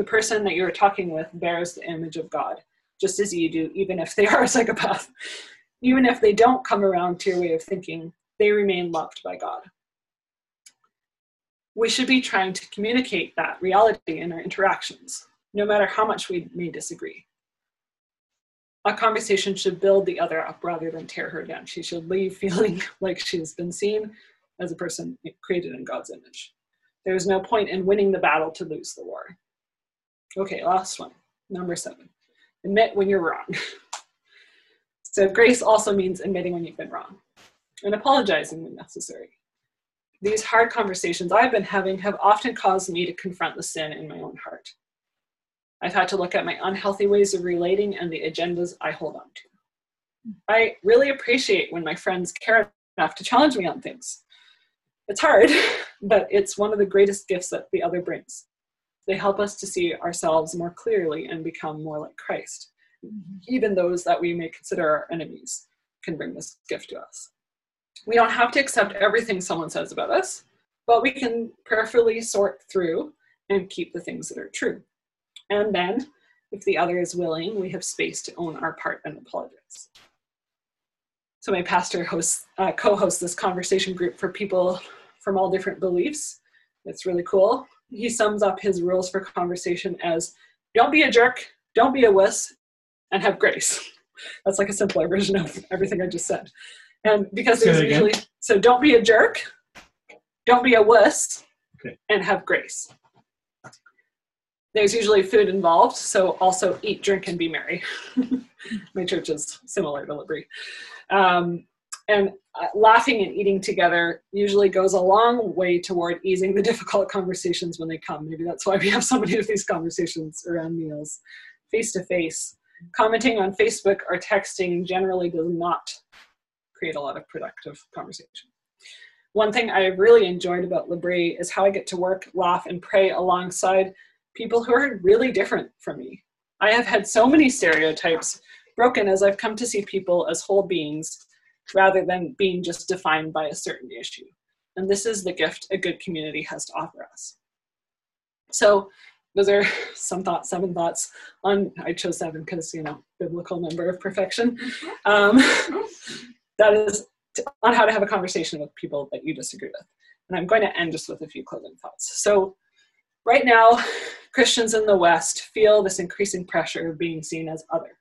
The person that you're talking with bears the image of God, just as you do, even if they <laughs> are a psychopath. Even if they don't come around to your way of thinking, they remain loved by God we should be trying to communicate that reality in our interactions, no matter how much we may disagree. A conversation should build the other up rather than tear her down. She should leave feeling <laughs> like she's been seen as a person created in God's image. There's no point in winning the battle to lose the war. Okay, last one, number seven. Admit when you're wrong. <laughs> so, grace also means admitting when you've been wrong and apologizing when necessary these hard conversations I've been having have often caused me to confront the sin in my own heart. I've had to look at my unhealthy ways of relating and the agendas I hold on to. I really appreciate when my friends care enough to challenge me on things. It's hard, <laughs> but it's one of the greatest gifts that the other brings. They help us to see ourselves more clearly and become more like Christ. Even those that we may consider our enemies can bring this gift to us we don't have to accept everything someone says about us, but we can prayerfully sort through and keep the things that are true. And then, if the other is willing, we have space to own our part and apologize. So my pastor hosts, uh, co-hosts this conversation group for people from all different beliefs. It's really cool. He sums up his rules for conversation as don't be a jerk, don't be a wuss, and have grace. <laughs> That's like a simpler version of everything I just said. And because there's usually, so don't be a jerk, don't be a wuss, Okay. and have grace. There's usually food involved, so also eat, drink, and be merry. <laughs> My church is similar to L'Abri. Um, and uh, laughing and eating together usually goes a long way toward easing the <laughs> difficult conversations when they come. Maybe that's why we have so many of these conversations around meals, face to face. Commenting on Facebook or texting generally does not create a lot of productive conversation. One thing I really enjoyed about L'Abri is how I get to work, laugh, and pray alongside people who are really different from me. I have had so many stereotypes broken as I've come to see people as whole beings rather than being just defined by a certain issue. And this is the gift a good community has to offer us. So, those are <laughs> some thoughts, seven thoughts on, I chose seven because, you know, biblical number of perfection. Um, that is on how to have a conversation with people that you disagree with. And I'm going to end just with a few closing thoughts. So, right now, Christians in the West feel this increasing pressure of being seen as other.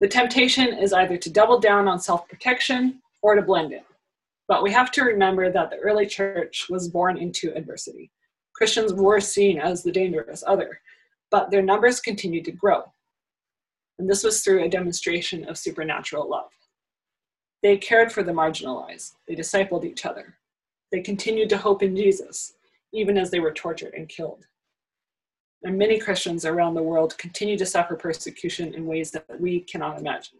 The temptation is either to double down on self protection or to blend in. But we have to remember that the early church was born into adversity. Christians were seen as the dangerous other, but their numbers continued to grow. And this was through a demonstration of supernatural love. They cared for the marginalized, they discipled each other, they continued to hope in Jesus, even as they were tortured and killed. And many Christians around the world continue to suffer persecution in ways that we cannot imagine.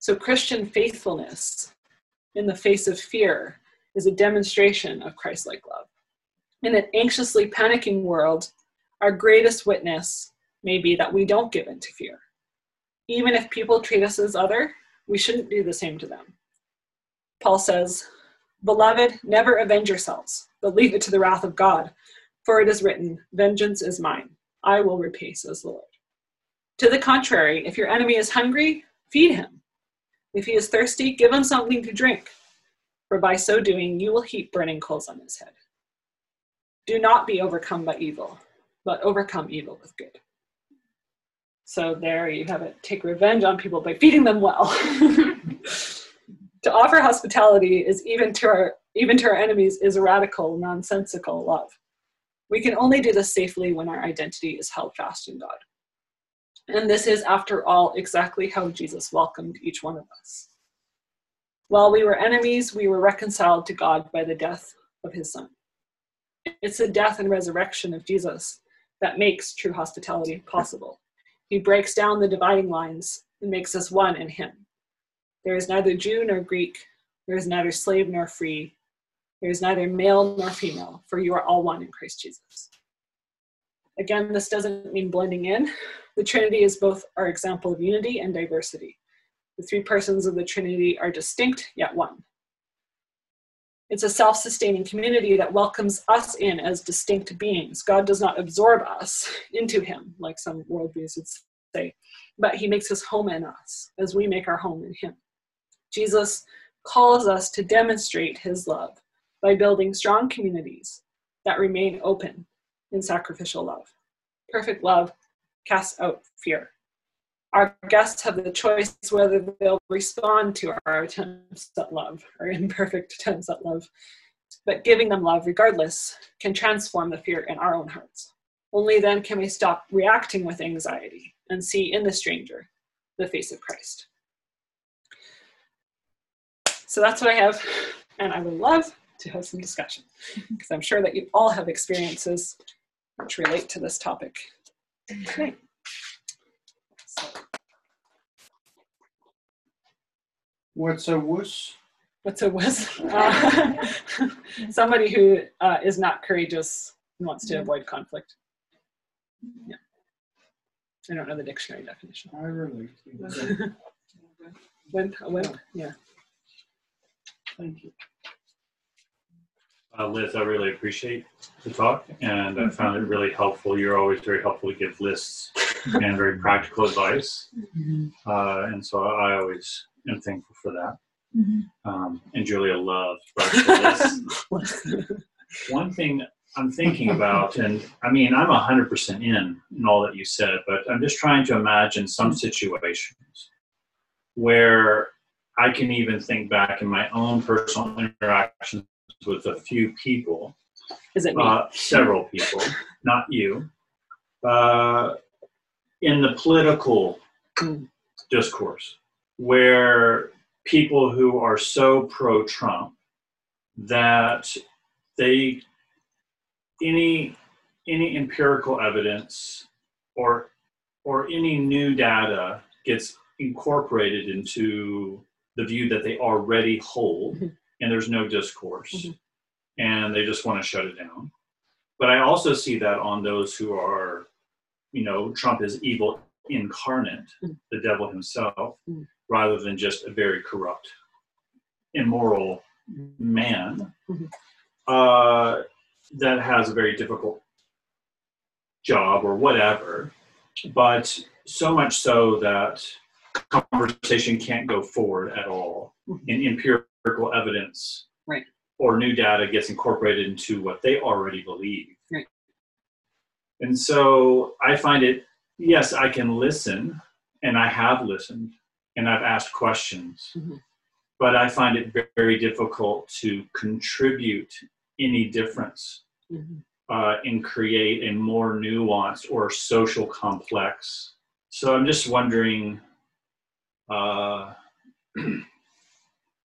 So, Christian faithfulness in the face of fear is a demonstration of Christ like love. In an anxiously panicking world, our greatest witness may be that we don't give in to fear. Even if people treat us as other, we shouldn't do the same to them. Paul says, Beloved, never avenge yourselves, but leave it to the wrath of God. For it is written, Vengeance is mine, I will repay, says the Lord. To the contrary, if your enemy is hungry, feed him. If he is thirsty, give him something to drink, for by so doing you will heap burning coals on his head. Do not be overcome by evil, but overcome evil with good. So there you have it. Take revenge on people by feeding them well. <laughs> to offer hospitality is even to our even to our enemies is a radical, nonsensical love. We can only do this safely when our identity is held fast in God. And this is, after all, exactly how Jesus welcomed each one of us. While we were enemies, we were reconciled to God by the death of his Son. It's the death and resurrection of Jesus that makes true hospitality possible. He breaks down the dividing lines and makes us one in him. There is neither Jew nor Greek, there is neither slave nor free, there is neither male nor female, for you are all one in Christ Jesus. Again, this doesn't mean blending in. The Trinity is both our example of unity and diversity. The three persons of the Trinity are distinct yet one. It's a self sustaining community that welcomes us in as distinct beings. God does not absorb us into Him, like some worldviews would say, but He makes His home in us as we make our home in Him. Jesus calls us to demonstrate His love by building strong communities that remain open in sacrificial love. Perfect love casts out fear. Our guests have the choice whether they'll respond to our attempts at love, our <laughs> imperfect attempts at love. But giving them love, regardless, can transform the fear in our own hearts. Only then can we stop reacting with anxiety and see in the stranger the face of Christ. So that's what I have, and I would love to have some discussion <laughs> because I'm sure that you all have experiences which relate to this topic tonight. So, What's a wuss? what's a wuss? Uh, <laughs> somebody who uh, is not courageous and wants to avoid conflict. Yeah. I don't know the dictionary definition. I really. to <laughs> that. Wimp, a wimp? Yeah. Thank you. Uh, Liz, I really appreciate the talk, and I found it really helpful. You're always very helpful to give lists and very <laughs> practical advice, uh, and so I always am thankful for that. Um, and Julia loves. <laughs> One thing I'm thinking about, and I mean, I'm 100% in in all that you said, but I'm just trying to imagine some situations where I can even think back in my own personal interactions with a few people, Is it me? uh, several people, <laughs> not you, uh, in the political discourse, where people who are so pro Trump that they any any empirical evidence or or any new data gets incorporated into the view that they already hold Mhm. And there's no discourse Mhm. and they just want to shut it down but i also see that on those who are you know trump is evil incarnate Mhm. the devil himself Mhm. rather than just a very corrupt immoral man Mhm. uh, that has a very difficult job or whatever, but so much so that conversation can't go forward at all, Mhm. and empirical evidence Right. or new data gets incorporated into what they already believe. Right. And so I find it, yes, I can listen, and I have listened, and I've asked questions Mhm. but I find it very difficult to contribute any difference Mhm. uh, and create a more nuanced or social complex. So I'm just wondering uh, <clears throat>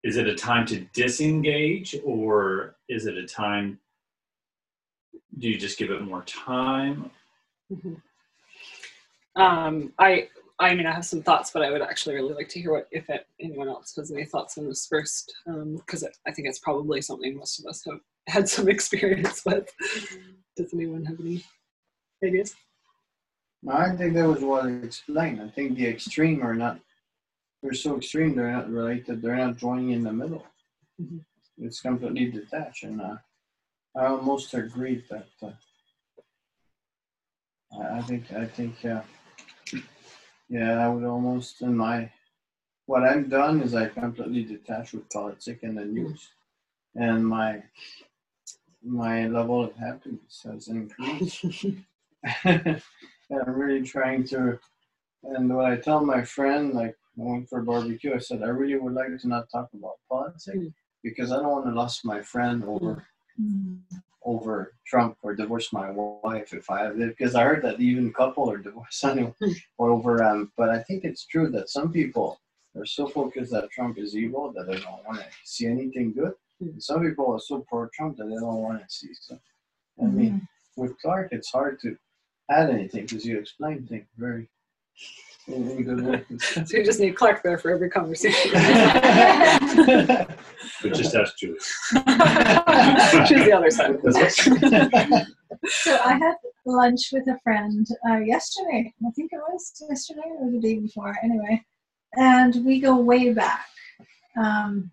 is it a time to disengage or is it a time? Do you just give it more time? Mhm. Um, I, I mean, I have some thoughts, but I would actually really like to hear what if it, anyone else has any thoughts on this first, because I think it's probably something most of us have had some <laughs> experience with. Does anyone have any ideas? I think that was what I explained. I think the extreme are not, they're so extreme, they're not related, they're not joining in the middle. Mhm. It's completely detached, and uh, I almost agree that. Uh, I, think, I think, uh, yeah, I would almost, in my, what I've done is I completely detached with politics and the news, and my, my level of happiness has increased. <laughs> <laughs> and I'm really trying to. And when I tell my friend, like I went for barbecue, I said I really would like to not talk about politics Mm. because I don't want to lose my friend over over Trump or divorce my wife if I have it. Because I heard that even couple are divorced <laughs> anyway or over. Um, but I think it's true that some people are so focused that Trump is evil that they don't want to see anything good. Mm. And some people are so pro Trump that they don't want to see. So I mean with Clark, it's hard to add anything because you explain things very in, in good way. So you just need Clark there for every conversation. But just ask Julie. <laughs> She's the other side of this. So I had lunch with a friend uh, yesterday. I think it was yesterday or the day before. Anyway, and we go way back. Um,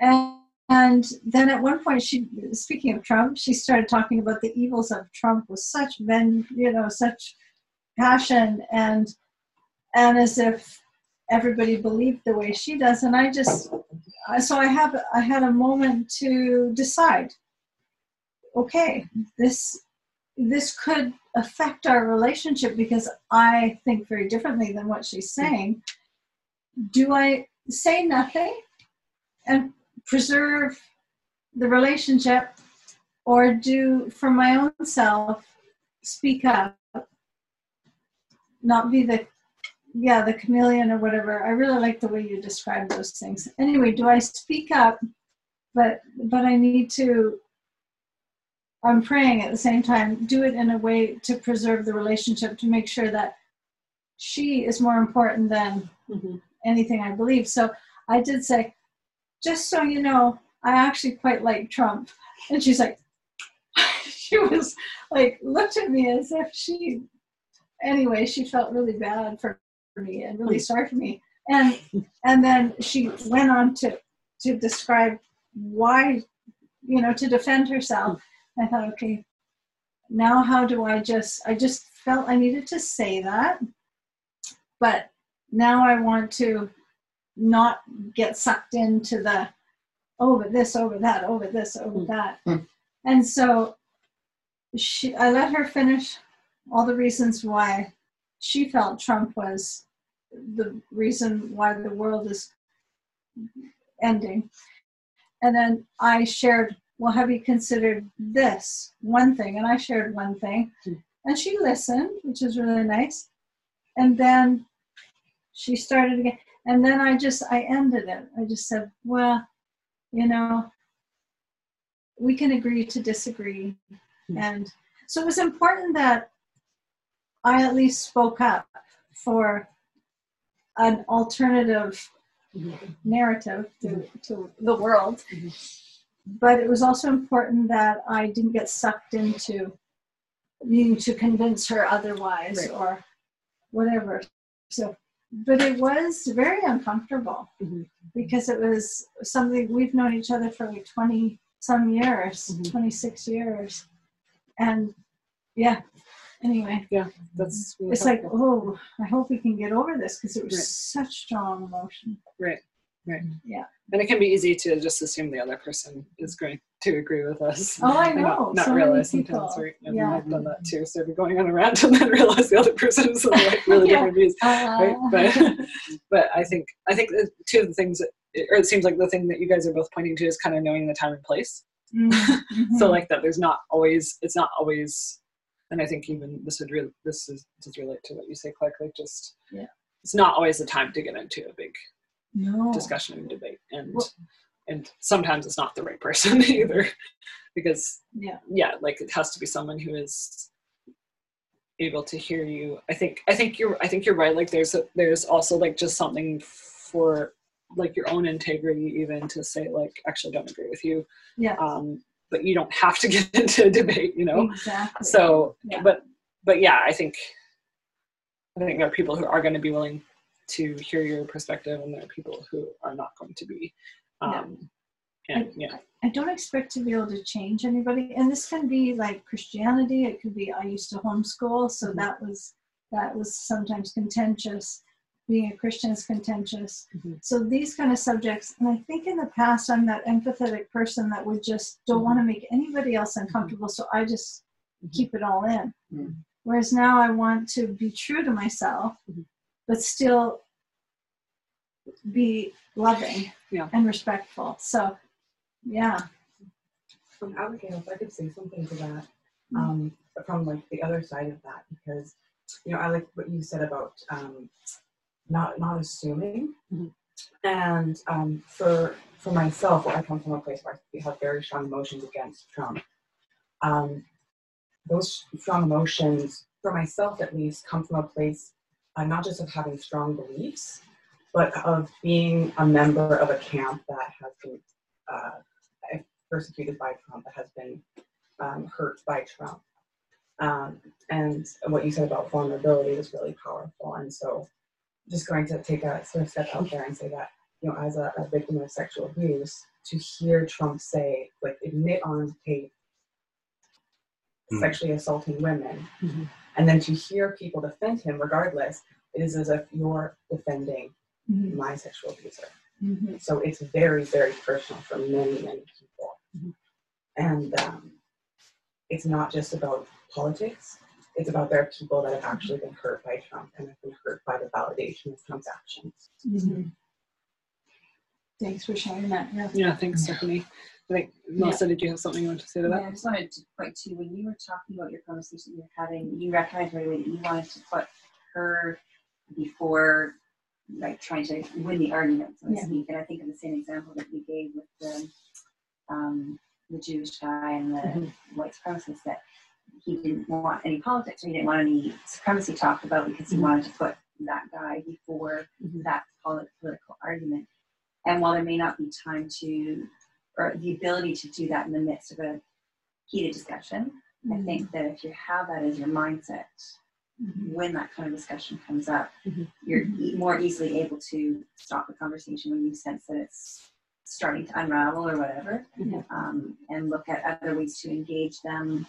and and then at one point, she speaking of Trump, she started talking about the evils of Trump with such ven, you know, such passion and and as if everybody believed the way she does. And I just so I have I had a moment to decide. Okay, this this could affect our relationship because I think very differently than what she's saying. Do I say nothing and preserve the relationship, or do for my own self speak up, not be the yeah the chameleon or whatever? I really like the way you describe those things. Anyway, do I speak up? But but I need to I'm praying at the same time, do it in a way to preserve the relationship, to make sure that she is more important than Mhm. anything I believe. So I did say, just so you know, I actually quite like Trump. And she's like, <laughs> she was like, looked at me as if she, anyway, she felt really bad for me and really sorry for me. And and then she went on to to describe why, you know, to defend herself. I thought, okay, now how do I just, I just felt I needed to say that, but now I want to not get sucked into the over this, over that, over this, over Mm. that. Mm. And so she I let her finish all the reasons why she felt Trump was the reason why the world is ending. And then I shared, well, have you considered this one thing? And I shared one thing. And she listened, which is really nice. And then she started again. And then I just, I ended it. I just said, well, you know, we can agree to disagree. Hmm. And so it was important that I at least spoke up for an alternative narrative to, to the world. But it was also important that I didn't get sucked into needing to convince her otherwise Right. or whatever. So, but it was very uncomfortable Mhm. because it was something we've known each other for like 20 some years, Mhm. 26 years. And yeah, anyway, That's really it's like, helpful. oh, I hope we can get over this because it was Right. such strong emotion. Right, right. Yeah. And it can be easy to just assume the other person is going to agree with us. Oh, I and know. Not, not so many realize people. sometimes, right? And Yeah. I've done that too. So been going on a rant and then <laughs> realize the other person is like <laughs> really Yeah. different views. right? Uh, But <laughs> but I think I think the two of the things that or it seems like the thing that you guys are both pointing to is kind of knowing the time and place. mm, mhm. So like that there's not always it's not always and I think even this would really this is does relate to what you say, Clark, like just Yeah. it's not always the time to get into a big no. discussion and debate and Well- and sometimes it's not the right person <laughs> either because Yeah. yeah like it has to be someone who is able to hear you i think i think you're i think you're right like there's a, there's also like just something for like your own integrity even to say like actually don't agree with you Yeah. um but you don't have to get <laughs> into a debate you know Exactly. so Yeah. but but yeah i think i think there are people who are going to be willing to hear your perspective and there are people who are not going to be um and yeah I don't expect to be able to change anybody. And this can be like Christianity. It could be I used to homeschool, so Mhm. that was that was sometimes contentious. Being a Christian is contentious. Mhm. So these kind of subjects, and I think in the past I'm that empathetic person that would just don't Mhm. want to make anybody else uncomfortable, so I just Mhm. keep it all in. Mhm. Whereas now I want to be true to myself, but still be loving Yeah. and respectful. So yeah. From Abigail, if I could say something to that, um, from like the other side of that, because you know I like what you said about um, not not assuming, Mhm. and um, for for myself, I come from a place where I have very strong emotions against Trump. Um, those strong emotions, for myself at least, come from a place uh, not just of having strong beliefs, but of being a member of a camp that has been uh, persecuted by Trump, that has been um, hurt by Trump. Um, and what you said about vulnerability is really powerful. And so, just going to take a sort of step out there and say that, you know, as a, a victim of sexual abuse, to hear Trump say, like, admit on tape Hmm. sexually assaulting women, Mhm. and then to hear people defend him regardless, it is as if you're defending Mhm. my sexual abuser. Mhm. So it's very, very personal for many, many people. Mhm. And um, it's not just about politics. It's about there are people that have actually been hurt by Trump and have been hurt by the validation of Trump's actions. Mhm. Thanks for sharing that. Yeah. yeah thanks stephanie i think melissa did you have something you want to say to that? Yeah, that I just wanted to point to when you were talking about your conversation you were having, you recognized right away that you wanted to put her before like trying to win the argument, so to Yeah. speak. And I think of the same example that you gave with the um, the Jewish guy and the Mhm. white supremacist that he didn't want any politics or he didn't want any supremacy talked about because he Mhm. wanted to put that guy before Mhm. that political argument. And while there may not be time to, or the ability to do that in the midst of a heated discussion, I think that if you have that as your mindset, Mhm. when that kind of discussion comes up, Mhm. you're e- more easily able to stop the conversation when you sense that it's starting to unravel or whatever, Mhm. um, and look at other ways to engage them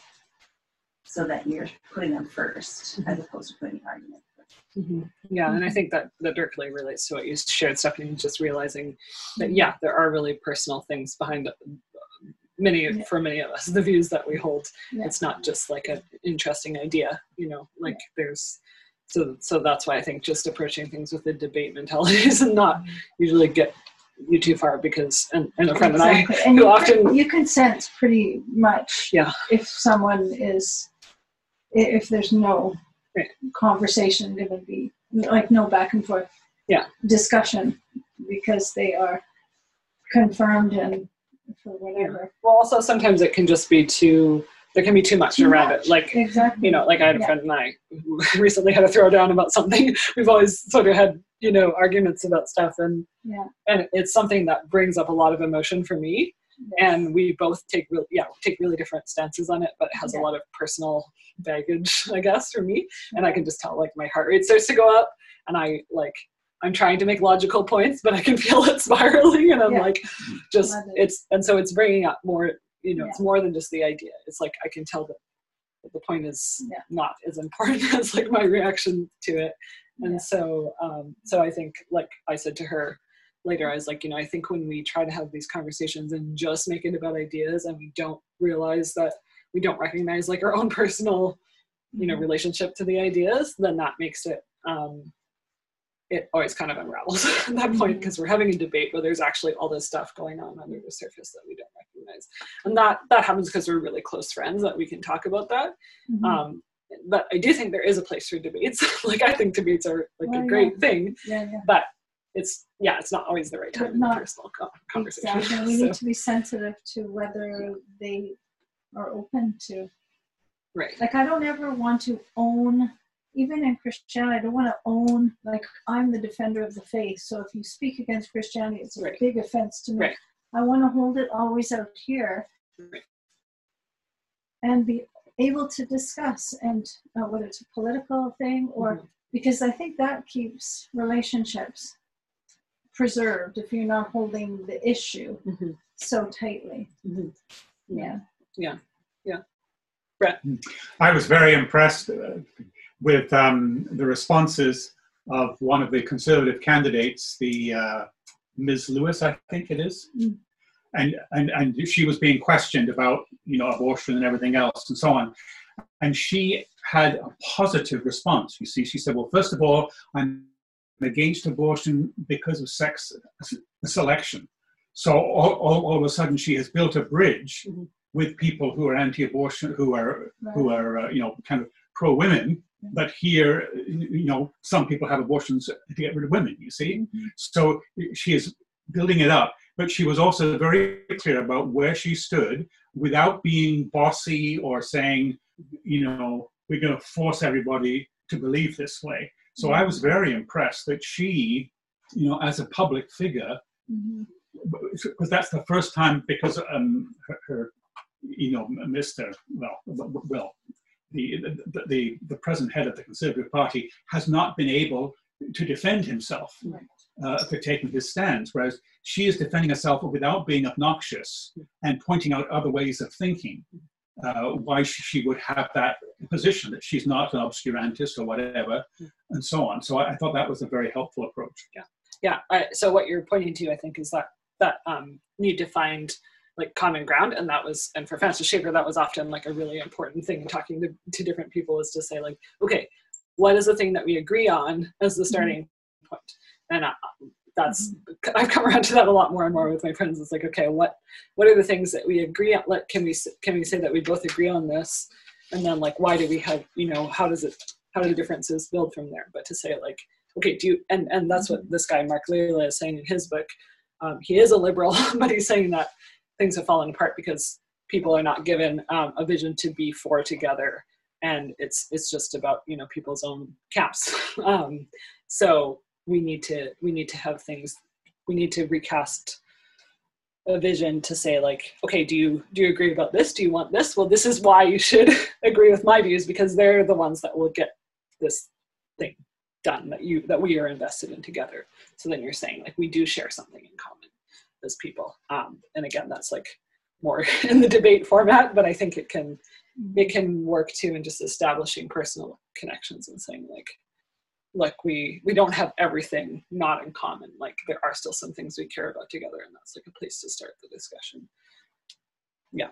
so that you're putting them 1st as opposed to putting the argument first. Mhm. Yeah, and I think that that directly relates to what you shared, Stephanie. Just realizing that yeah, there are really personal things behind many Yeah. for many of us the views that we hold Yeah. it's not just like an interesting idea you know like there's so so that's why i think just approaching things with a debate mentality <laughs> is not usually get you too far because and, and a friend Exactly. and And who you, often- can, you can sense pretty much Yeah. if someone is, i- if there's no Right. conversation going to be, like no back and forth Yeah. discussion because they are confirmed and for whatever. well also sometimes it can just be too there can be too much Too around much. it like Exactly. you know, like I had a Yeah. friend and I <laughs> recently had a throwdown about something. <laughs> We've always sort of had, you know, arguments about stuff, and Yeah. and it's something that brings up a lot of emotion for me. And we both take really, yeah, take really different stances on it, but it has Yeah. a lot of personal baggage, <laughs> I guess, for me. And I can just tell, like, my heart rate starts to go up, and I like. I'm trying to make logical points, but I can <laughs> feel it spiraling, and I'm Yeah. like, just it. it's, and so it's bringing up more. You know, Yeah. it's more than just the idea. It's like I can tell that that the point is Yeah. not as important <laughs> as like my reaction to it and Yeah. so um so i think like i said to her later i was like you know i think when we try to have these conversations and just make it about ideas and we don't realize that we don't recognize like our own personal you know Mhm. relationship to the ideas then that makes it um it always kind of unravels <laughs> at that point because we're having a debate where there's actually all this stuff going on under the surface that we don't recognize and that that happens because we're really close friends that we can talk about that Mhm. um, but I do think there is a place for debates. <laughs> like I think debates are like Oh, a yeah. great thing, yeah, yeah. but it's yeah, it's not always the right time in a not- personal co- conversation. Exactly. We <laughs> So, need to be sensitive to whether they are open to right. like I don't ever want to own even in Christianity, I don't want to own like I'm the defender of the faith. So if you speak against Christianity, it's a Right. big offense to me. Right. I want to hold it always out here Right. and be able to discuss and uh, whether it's a political thing or Mhm. because I think that keeps relationships preserved if you're not holding the issue Mhm. so tightly. Mhm. Yeah. Yeah. Yeah. Brett. I was very impressed uh, with um, the responses of one of the conservative candidates, the uh, Ms. Lewis, I think it is. Mm. And, and, and she was being questioned about, you know, abortion and everything else and so on. And she had a positive response. You see, she said, well, first of all, I'm against abortion because of sex selection. So all, all, all of a sudden, she has built a bridge Mhm. with people who are anti-abortion, who are Right. who are uh, you know kind of pro women. But here, you know, some people have abortions to get rid of women. You see, Mhm. so she is building it up. But she was also very clear about where she stood without being bossy or saying, you know, we're going to force everybody to believe this way. So I was very impressed that she, you know, as a public figure, Mhm. because that's the first time because um her, her you know Mr. well well the, the the the present head of the Conservative Party has not been able to defend himself Right. uh, for taking his stance, whereas she is defending herself without being obnoxious and pointing out other ways of thinking. Uh, why she would have that position that she's not an obscurantist or whatever, and so on. So I, I thought that was a very helpful approach. yeah. I, so what you're pointing to i think is that that um, need to find like common ground and that was and for francis schaeffer that was often like a really important thing in talking to, to different people is to say like okay what is the thing that we agree on as the starting point? And uh, that's <laughs> i've come around to that a lot more and more with my friends. It's like okay what what are the things that we agree on? Like can we can we say that we both agree on this and then like why do we have you know how does it how do the differences build from there? But to say like okay do you and and that's what this guy mark Lilla is saying in his book. Um, he is a liberal <laughs> but he's saying that things have fallen apart because people are not given um, a vision to be for together. And it's it's just about you know people's own caps. <laughs> Um, so we need to we need to have things we need to recast a vision to say like okay do you do you agree about this? Do you want this? Well this is why you should <laughs> agree with my views because they're the ones that will get this thing done that you that we are invested in together. So then you're saying like we do share something in common as people. Um, and again that's like more <laughs> in the debate format but i think it can it can work too in just establishing personal connections and saying like like we we don't have everything not in common like there are still some things we care about together and that's like a place to start the discussion Yeah.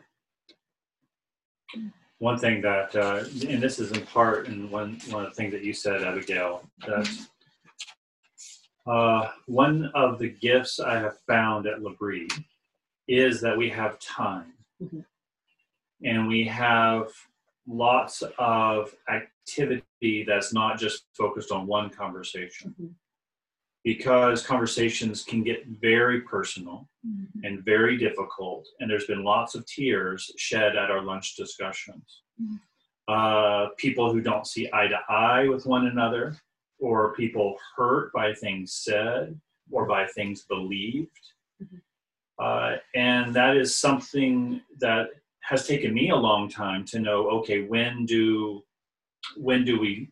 One thing that, uh, and this is in part, and one one of the things that you said, Abigail, that uh, one of the gifts I have found at L'Abri is that we have time, Mhm. and we have lots of activity that's not just focused on one conversation. Mhm. Because conversations can get very personal and very difficult, and there's been lots of tears shed at our lunch discussions. Mhm. Uh, people who don't see eye to eye with one another, or people hurt by things said or by things believed. Mhm. Uh, and that is something that has taken me a long time to know okay when do when do we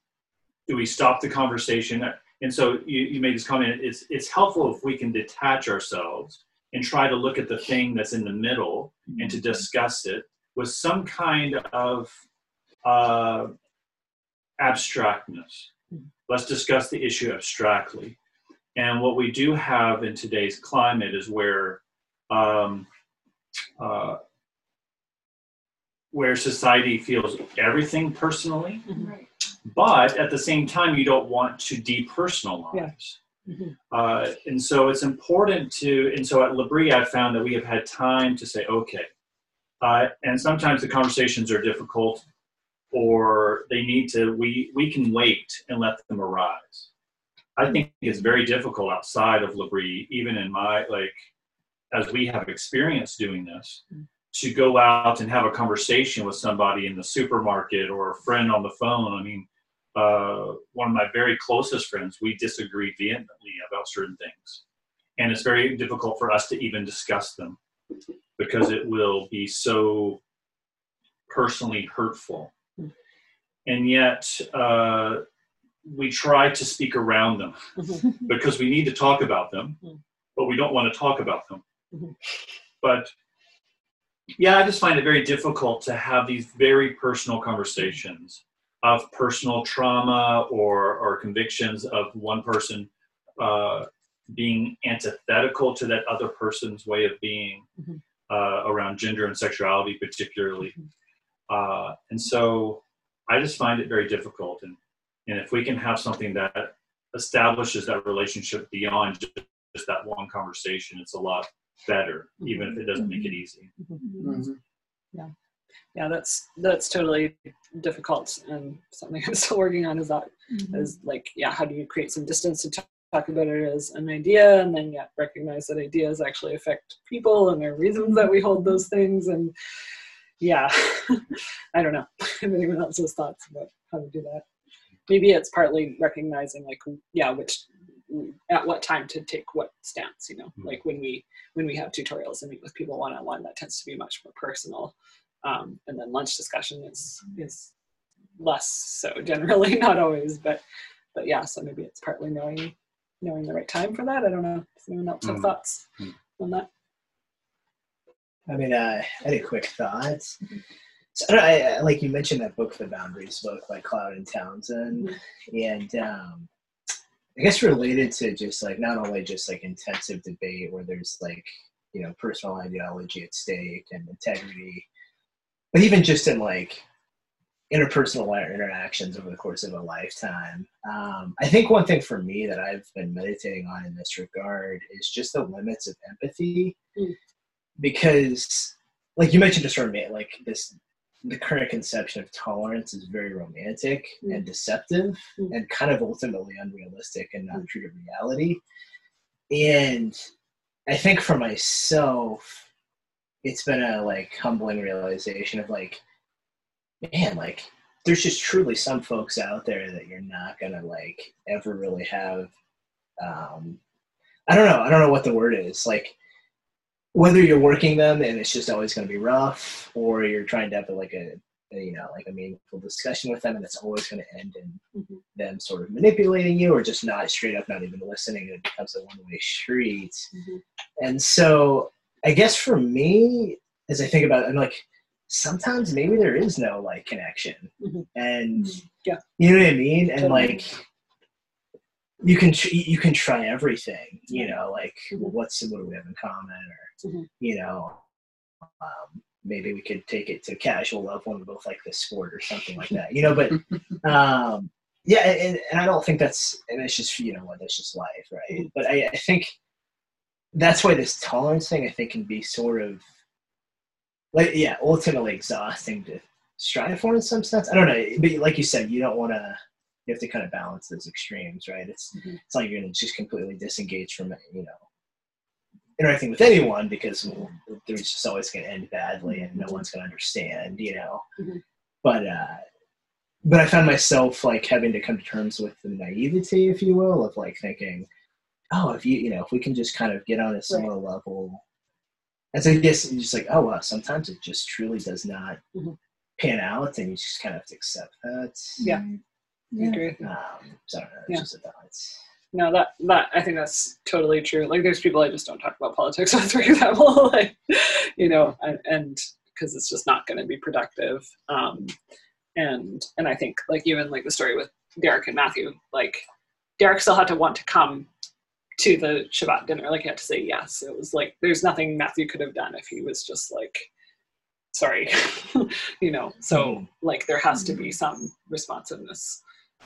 do we stop the conversation? And so you, you made this comment it's it's helpful if we can detach ourselves and try to look at the thing that's in the middle and to discuss it with some kind of uh, abstractness. Let's discuss the issue abstractly. And what we do have in today's climate is where um, uh, where society feels everything personally, Right. but at the same time, you don't want to depersonalize. Mhm. Uh, and so it's important to, and so at L'Abri, I found that we have had time to say, okay, uh, and sometimes the conversations are difficult or they need to, we, we can wait and let them arise. I think it's very difficult outside of L'Abri, even in my, like, as we have experience doing this, to go out and have a conversation with somebody in the supermarket or a friend on the phone. I mean, uh, one of my very closest friends, we disagree vehemently about certain things. And it's very difficult for us to even discuss them because it will be so personally hurtful. And yet, uh, we try to speak around them <laughs> because we need to talk about them, Mhm. but we don't want to talk about them. Mhm. But yeah, I just find it very difficult to have these very personal conversations of personal trauma or, or convictions of one person uh, being antithetical to that other person's way of being Mhm. uh, around gender and sexuality, particularly. Mhm. Uh, and so I just find it very difficult. And, and if we can have something that establishes that relationship beyond just, just that one conversation, it's a lot better, mm-hmm. even if it doesn't make it mm-hmm. easy. Mhm. yeah. That's that's totally difficult and something <laughs> i'm still working on is that is like yeah how do you create some distance to talk talk about it as an idea and then yet recognize that ideas actually affect people and there are reasons that we hold those things and yeah <laughs> i don't know <laughs> if anyone else has thoughts about how to do that. Maybe it's partly recognizing like yeah which at what time to take what stance you know Mhm. like when we when we have tutorials and meet with people one-on-one that tends to be much more personal um, and then lunch discussion is is less so <laughs> generally not always but but yeah so maybe it's partly knowing knowing the right time for that i don't know does anyone else have Mm. thoughts Mm. on that I mean, uh, any quick thoughts? So, I, I, I- like you mentioned that book, The Boundaries book by Cloud and Townsend, and um, I guess related to just like not only just like intensive debate where there's like you know personal ideology at stake and integrity, but even just in like interpersonal interactions over the course of a lifetime. Um, I think one thing for me that I've been meditating on in this regard is just the limits of empathy, Mm. because like you mentioned just roma- like this the current conception of tolerance is very romantic Mm. and deceptive Mm. and kind of ultimately unrealistic and not true to reality and i think for myself it's been a like humbling realization of like man like there's just truly some folks out there that you're not gonna like ever really have um i don't know i don't know what the word is like whether you're working them and it's just always going to be rough or you're trying to have like a, you know like a meaningful discussion with them and it's always going to end in Mhm. them sort of manipulating you or just not straight up not even listening and it becomes a one-way street Mhm. and so i guess for me as i think about it i'm like sometimes maybe there is no like connection Mhm. and Yeah. you know what i mean and Totally. like you can tr- you can try everything you know like Mhm. well, what's what do we have in common or Mhm. you know um, maybe we could take it to casual level and both like the sport or something like that, you know. But <laughs> um, yeah, and, and I don't think that's and it's just you know what that's just life, right? But I, I think that's why this tolerance thing I think can be sort of like yeah, ultimately exhausting to strive for in some sense. I don't know, but like you said, you don't want to. You have to kind of balance those extremes, right? It's Mhm. it's like you're going to just completely disengage from it, you know interacting with anyone because there's just always going to end badly and no one's going to understand, you know. Mhm. But uh, but I found myself like having to come to terms with the naivety, if you will, of like thinking, oh, if you you know if we can just kind of get on a similar level. And so I guess you're just like, oh wow, sometimes it just truly does not Mhm. pan out, and you just kind of have to accept that. Yeah. I Yeah. agree. Um, so I don't know. It's Yeah. just a balance. No, that that I think that's totally true. Like, there's people I just don't talk about politics <laughs> with, for example, <laughs> like, you know, and because it's just not going to be productive. Um, and and I think like even like the story with Derek and Matthew, like Derek still had to want to come to the Shabbat dinner. Like, he had to say yes. It was like there's nothing Matthew could have done if he was just like, sorry, <laughs> you know. So like there has to be some responsiveness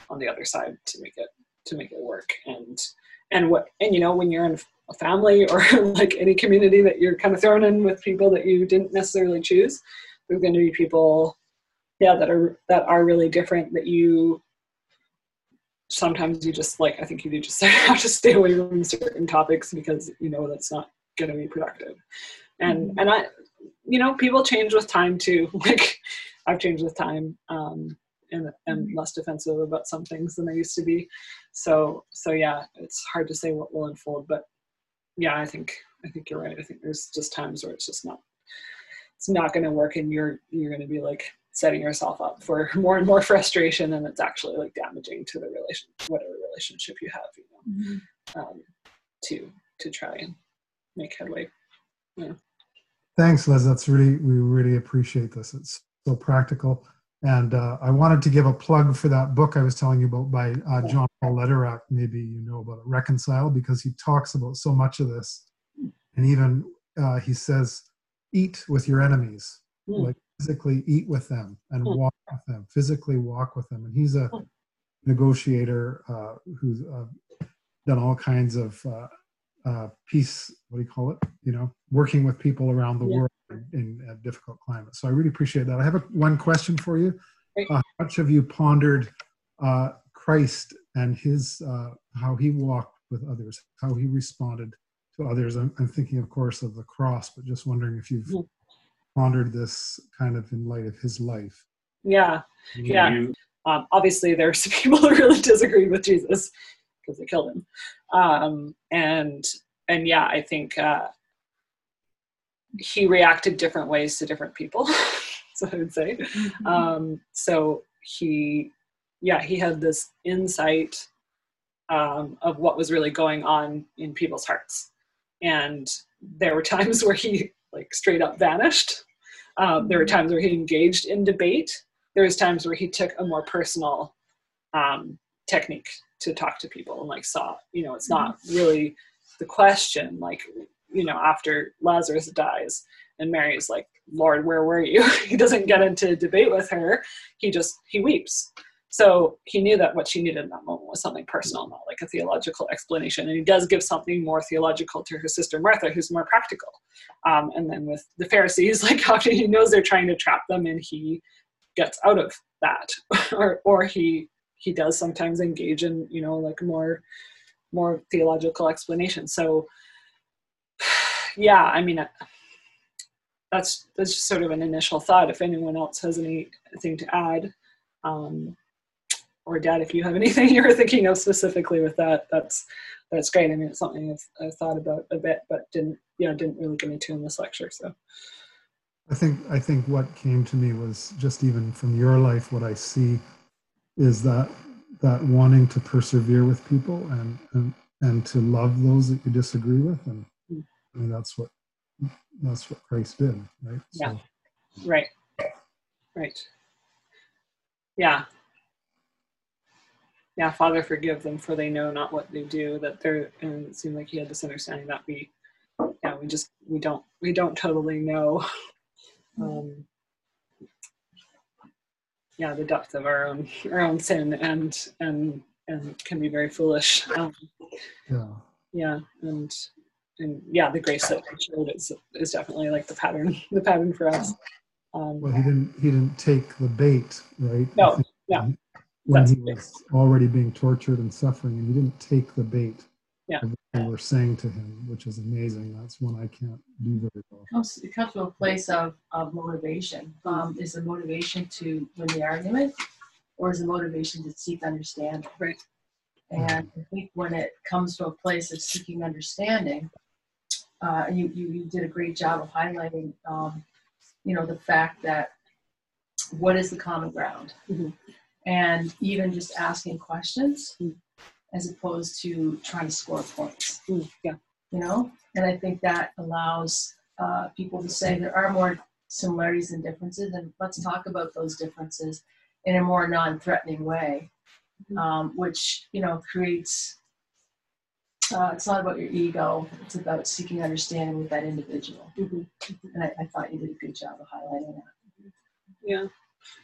on the other side to make it to make it work. And and what and you know when you're in a family <laughs> or like any community that you're kind of thrown in with people that you didn't necessarily choose there's going to be people yeah that are that are really different that you sometimes you just like i think you do just <laughs> have to stay away from certain topics because you know that's not going to be productive. And and i you know people change with time too. <laughs> Like i've changed with time. Um and, and less defensive about some things than I used to be. So so yeah, it's hard to say what will unfold, but yeah, I think I think you're right. I think there's just times where it's just not it's not going to work, and you're you're going to be like setting yourself up for <laughs> more and more frustration, and it's actually like damaging to the relation whatever relationship you have, you know, um, to to try and make headway. Thanks, Liz. That's really, we really appreciate this. It's so practical. And uh, I wanted to give a plug for that book I was telling you about by uh, John Paul Lederach. Maybe you know about it, Reconcile, because he talks about so much of this. And even uh, he says, eat with your enemies, Mm. like physically eat with them and Mm. walk with them, physically walk with them. And he's a Mm. negotiator uh, who's uh, done all kinds of uh, uh, peace, what do you call it? You know, working with people around the Yeah. world in, in a difficult climate. So I really appreciate that. I have a, one question for you. Uh, how much have you pondered uh, Christ and his uh, how he walked with others, how he responded to others? I'm, I'm thinking, of course, of the cross, but just wondering if you've Mhm. pondered this kind of in light of his life. Yeah, Yeah. You, um, obviously there's <laughs> people who really disagreed with Jesus because they killed him, um, and and yeah, I think uh, he reacted different ways to different people. <laughs> so I would say, um, so he, yeah, he had this insight um, of what was really going on in people's hearts, and there were <laughs> times where he like straight up vanished. Um, there were times where he engaged in debate. There was times where he took a more personal um, technique to talk to people and like saw you know it's not really the question like you know after lazarus dies and mary's like lord where were you? <laughs> He doesn't get into debate with her. He just he weeps. So he knew that what she needed in that moment was something personal not like a theological explanation. And he does give something more theological to her sister martha who's more practical. Um, and then with the pharisees <laughs> like after he knows they're trying to trap them and he gets out of that. <laughs> Or or he he does sometimes engage in you know like more more theological explanation. So yeah i mean that's that's just sort of an initial thought if anyone else has anything to add um, or dad if you have <laughs> anything you were thinking of specifically with that that's that's great i mean it's something i've, I've thought about a bit but didn't you know didn't really get into in this lecture so I think I think what came to me was just even from your life, what I see is that that wanting to persevere with people and and, and to love those that you disagree with, and. I mean that's what that's what Christ did, right? Yeah. Right. Right. Yeah. Yeah, Father, forgive them for they know not what they do. That they're, and it seemed like he had this understanding that we, yeah, we just, we don't, we don't totally know um, yeah the depth of our own our own sin and and and can be very foolish um, Yeah. yeah and and yeah the grace that we showed is is definitely like the pattern <laughs> the pattern for us um, Well, he didn't. He didn't take the bait, right? No, I think no. When That's he was already being tortured and suffering, and he didn't take the bait. Yeah. of what They were saying to him, which is amazing. That's one I can't do very well. comes it comes from a place of, of motivation. Um, is the motivation to win the argument, or is the motivation to seek understanding? Right. And I think when it comes to a place of seeking understanding, uh, and you, you you did a great job of highlighting, um, you know, the fact that what is the common ground, Mhm. and even just asking questions, Mm. as opposed to trying to score points. Mm, yeah. You know? And i think that allows uh, people to say there are more similarities and differences and let's talk about those differences in a more non-threatening way um, which you know creates uh, it's not about your ego it's about seeking understanding with that individual. Mhm. and I, I thought you did a good job of highlighting that. Yeah.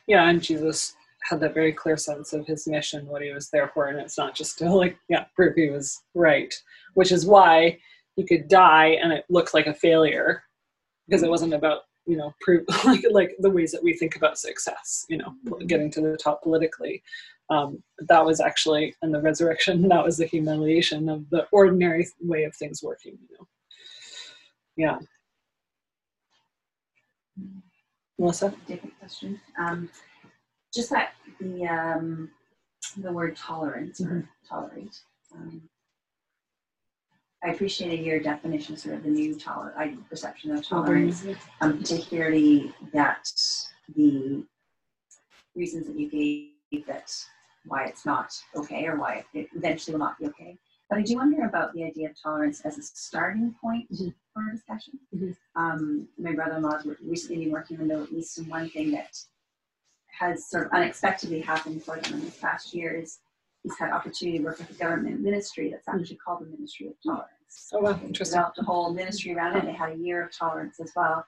Yeah and jesus had that very clear sense of his mission what he was there for and it's not just to like yeah prove he was right which is why he could die and it looked like a failure because it wasn't about you know prove <laughs> like like the ways that we think about success you know getting to the top politically. Um, that was actually in the resurrection <laughs> that was the humiliation of the ordinary way of things working you know. Yeah. Melissa? Different question. Um, just that the um, the word tolerance or tolerate. Um, I appreciated your definition, sort of the new toler- I, perception of tolerance, um, particularly that the reasons that you gave that why it's not okay or why it eventually will not be okay. But I do wonder about the idea of tolerance as a starting point Mhm. for discussion. Mhm. Um, my brother-in-law has recently been working in the Middle East, and one thing that has sort of unexpectedly happened for them in this past year is he's had opportunity to work with a government ministry that's actually called the Ministry of Tolerance oh wow interesting developed a whole ministry around it. They had a year of tolerance as well.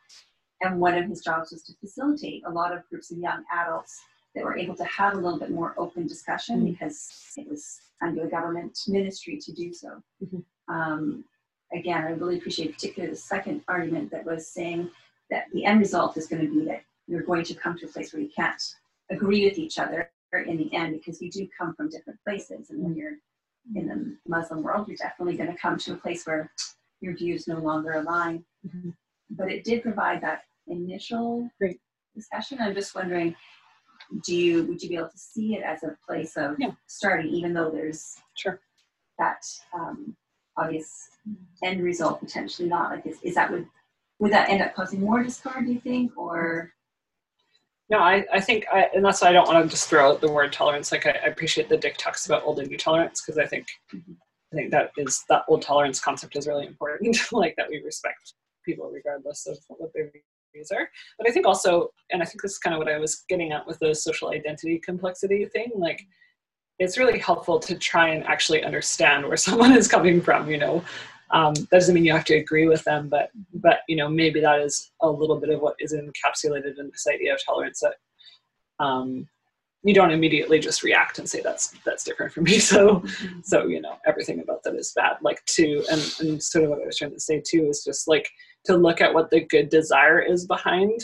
And one of his jobs was to facilitate a lot of groups of young adults that were able to have a little bit more open discussion Mm. because it was under the government ministry to do so. Mhm. Um, again, I really appreciate particularly the second argument that was saying that the end result is going to be that you're going to come to a place where you can't agree with each other in the end because you do come from different places. And when you're in the Muslim world, you're definitely going to come to a place where your views no longer align. Mhm. But it did provide that initial Great. discussion. I'm just wondering, do you would you be able to see it as a place of Yeah. starting, even though there's sure that um, obvious end result potentially not? Like, is, is that would would that end up causing more discord? Do you think, or No, I, I think, I, and that's why I don't want to just throw out the word tolerance. Like I, I appreciate that Dick talks about old and new tolerance because I think, I think that is that old tolerance concept is really important. <laughs> like that we respect people regardless of what their views are. But I think also, and I think this is kind of what I was getting at with the social identity complexity thing. Like it's really helpful to try and actually understand where <laughs> someone is coming from. You know, um, that doesn't mean you have to agree with them, but but you know maybe that is a little bit of what is encapsulated in this idea of tolerance that um, you don't immediately just react and say that's that's different from me. <laughs> So so you know everything about that is bad. Like to and and sort of what I was trying to say too is just like to look at what the good desire is behind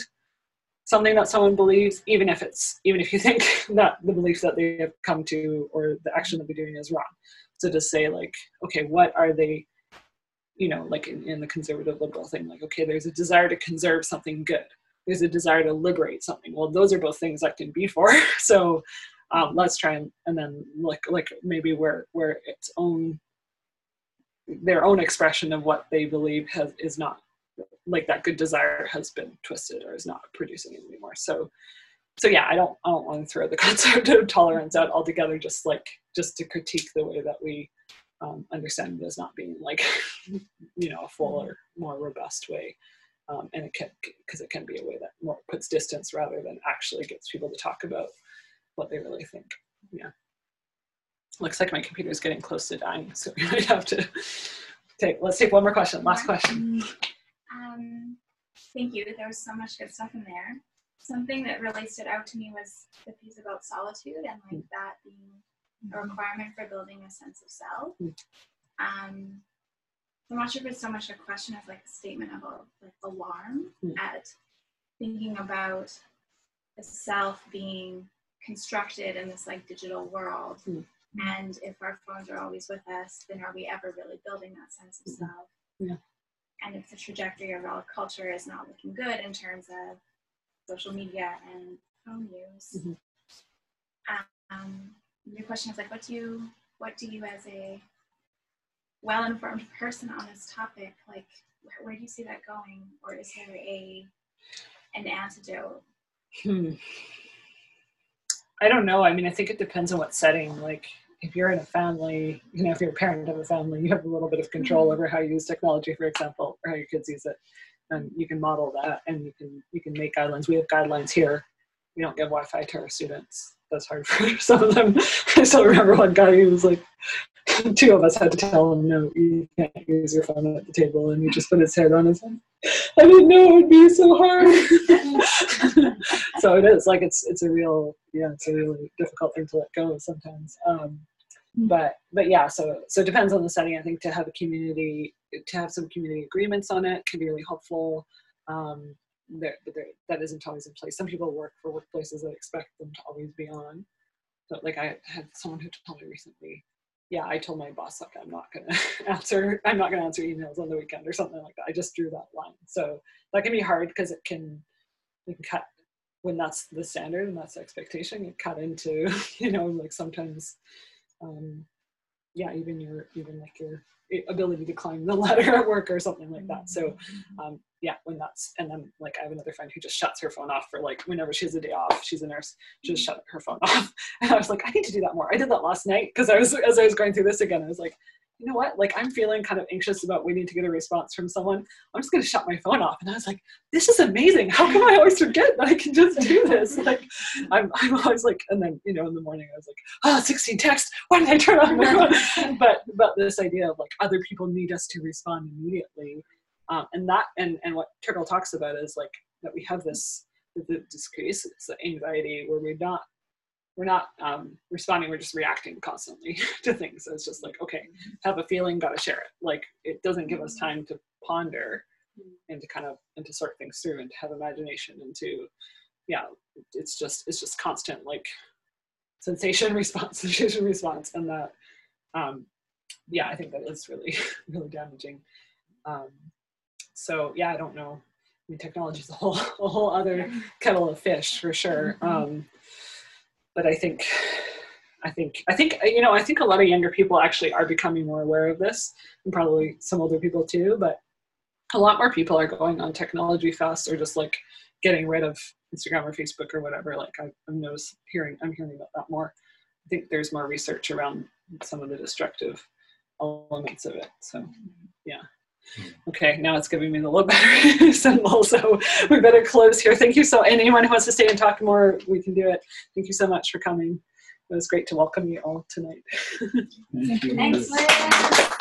something that someone believes, even if it's even if you <laughs> think that the belief that they have come to or the action that they're doing is wrong. So to say like, okay, what are they, you know, like in, in the conservative liberal thing, like, okay, there's a desire to conserve something good. There's a desire to liberate something. Well, those are both things that can be for. <laughs> So um, let's try and, and then look like maybe where where its own their own expression of what they believe has is not like that good desire has been twisted or is not producing it anymore. So so yeah, I don't I don't want to throw the <laughs> concept of tolerance out altogether. Just like just to critique the way that we um, understand it as not being like <laughs> you know a fuller, more robust way, um, and it can because it can be a way that more puts distance rather than actually gets people to talk about what they really think. Yeah. Looks like my computer is getting close to dying, so <laughs> we might have to take. Let's take one more question. Last question. Um, thank you. There was so much good stuff in there. Something that really stood out to me was the piece about solitude and like that being a requirement for building a sense of self. Um, I'm not sure if it's so much a question as like a statement of a, like alarm Mm. at thinking about the self being constructed in this like digital world. Mm. And if our phones are always with us, then are we ever really building that sense of self? Yeah. And if the trajectory of our culture is not looking good in terms of social media and phone use, Mhm. um, the question is like, what do you, what do you as a well-informed person on this topic, like, where, where do you see that going, or is there a an antidote? Hmm. I don't know. I mean, I think it depends on what setting. Like, if you're in a family, you know, if you're a parent of a family, you have a little bit of control over how you use technology, for example, or how your kids use it, and you can model that, and you can you can make guidelines. We have guidelines here. We don't give Wi-Fi to our students. That's hard for <laughs> some of them. I still remember one guy who was like, <laughs> two of us had to tell him, no, you can't use your phone at the table, and he just put his head on his head. I didn't know it would be so hard. <laughs> so it is like it's it's a real yeah it's a really difficult thing to let go of sometimes. Um, but but yeah so so it depends on the setting. I think to have a community to have some community agreements on it can be really helpful. Um, there, but there, that isn't always in place. Some people work for workplaces that expect them to always be on. But like I had someone who told me recently, yeah, I told my boss like I'm not gonna <laughs> answer I'm not gonna answer emails on the weekend or something like that. I just drew that line. So that can be hard because it can it can cut when that's the standard and that's the expectation, it cut into, <laughs> you know, like sometimes um yeah, even your even like your ability to climb the <laughs> ladder at work or something like that. So um yeah, when that's and then like I have another friend who just shuts her phone off for like whenever she has a day off, she's a nurse, she just shut her phone <laughs> off. And I was like, I need to do that more. I did that last night because I was as I was going through this again, I was like, you know what? Like I'm feeling kind of anxious about waiting to get a response from someone. I'm just gonna shut my phone off. And I was like, this is amazing. How come I always forget that I can just do this? <laughs> Like I'm I'm always like, and then you know in the morning I was like, oh, 16 texts. Why did I turn on my phone? <laughs> but but this idea of like other people need us to respond immediately. Um, and that and and what Turkle talks about is like that we have this it's the anxiety where we're not we're not um, responding we're just reacting constantly <laughs> to things. So it's just like okay have a feeling gotta share it. Like it doesn't give us time to ponder and to kind of and to sort things through and to have imagination and to yeah it's just it's just constant like sensation <laughs> response sensation response. And that um yeah i think that is really <laughs> really damaging. Um so yeah i don't know. I mean technology is a whole a whole other kettle of fish for sure. Um but I think, I think, I think, you know, I think a lot of younger people actually are becoming more aware of this, and probably some older people too. But a lot more people are going on technology fast, or just like getting rid of Instagram or Facebook or whatever. Like I, I'm noticing, hearing, I'm hearing about that more. I think there's more research around some of the destructive elements of it. So, yeah. Hmm. Okay, now it's giving me the low <laughs> battery symbol, so we better close here. Thank you so. Anyone who wants to stay and talk more, we can do it. Thank you so much for coming. It was great to welcome you all tonight. <laughs> Thank you. Thanks, Liz.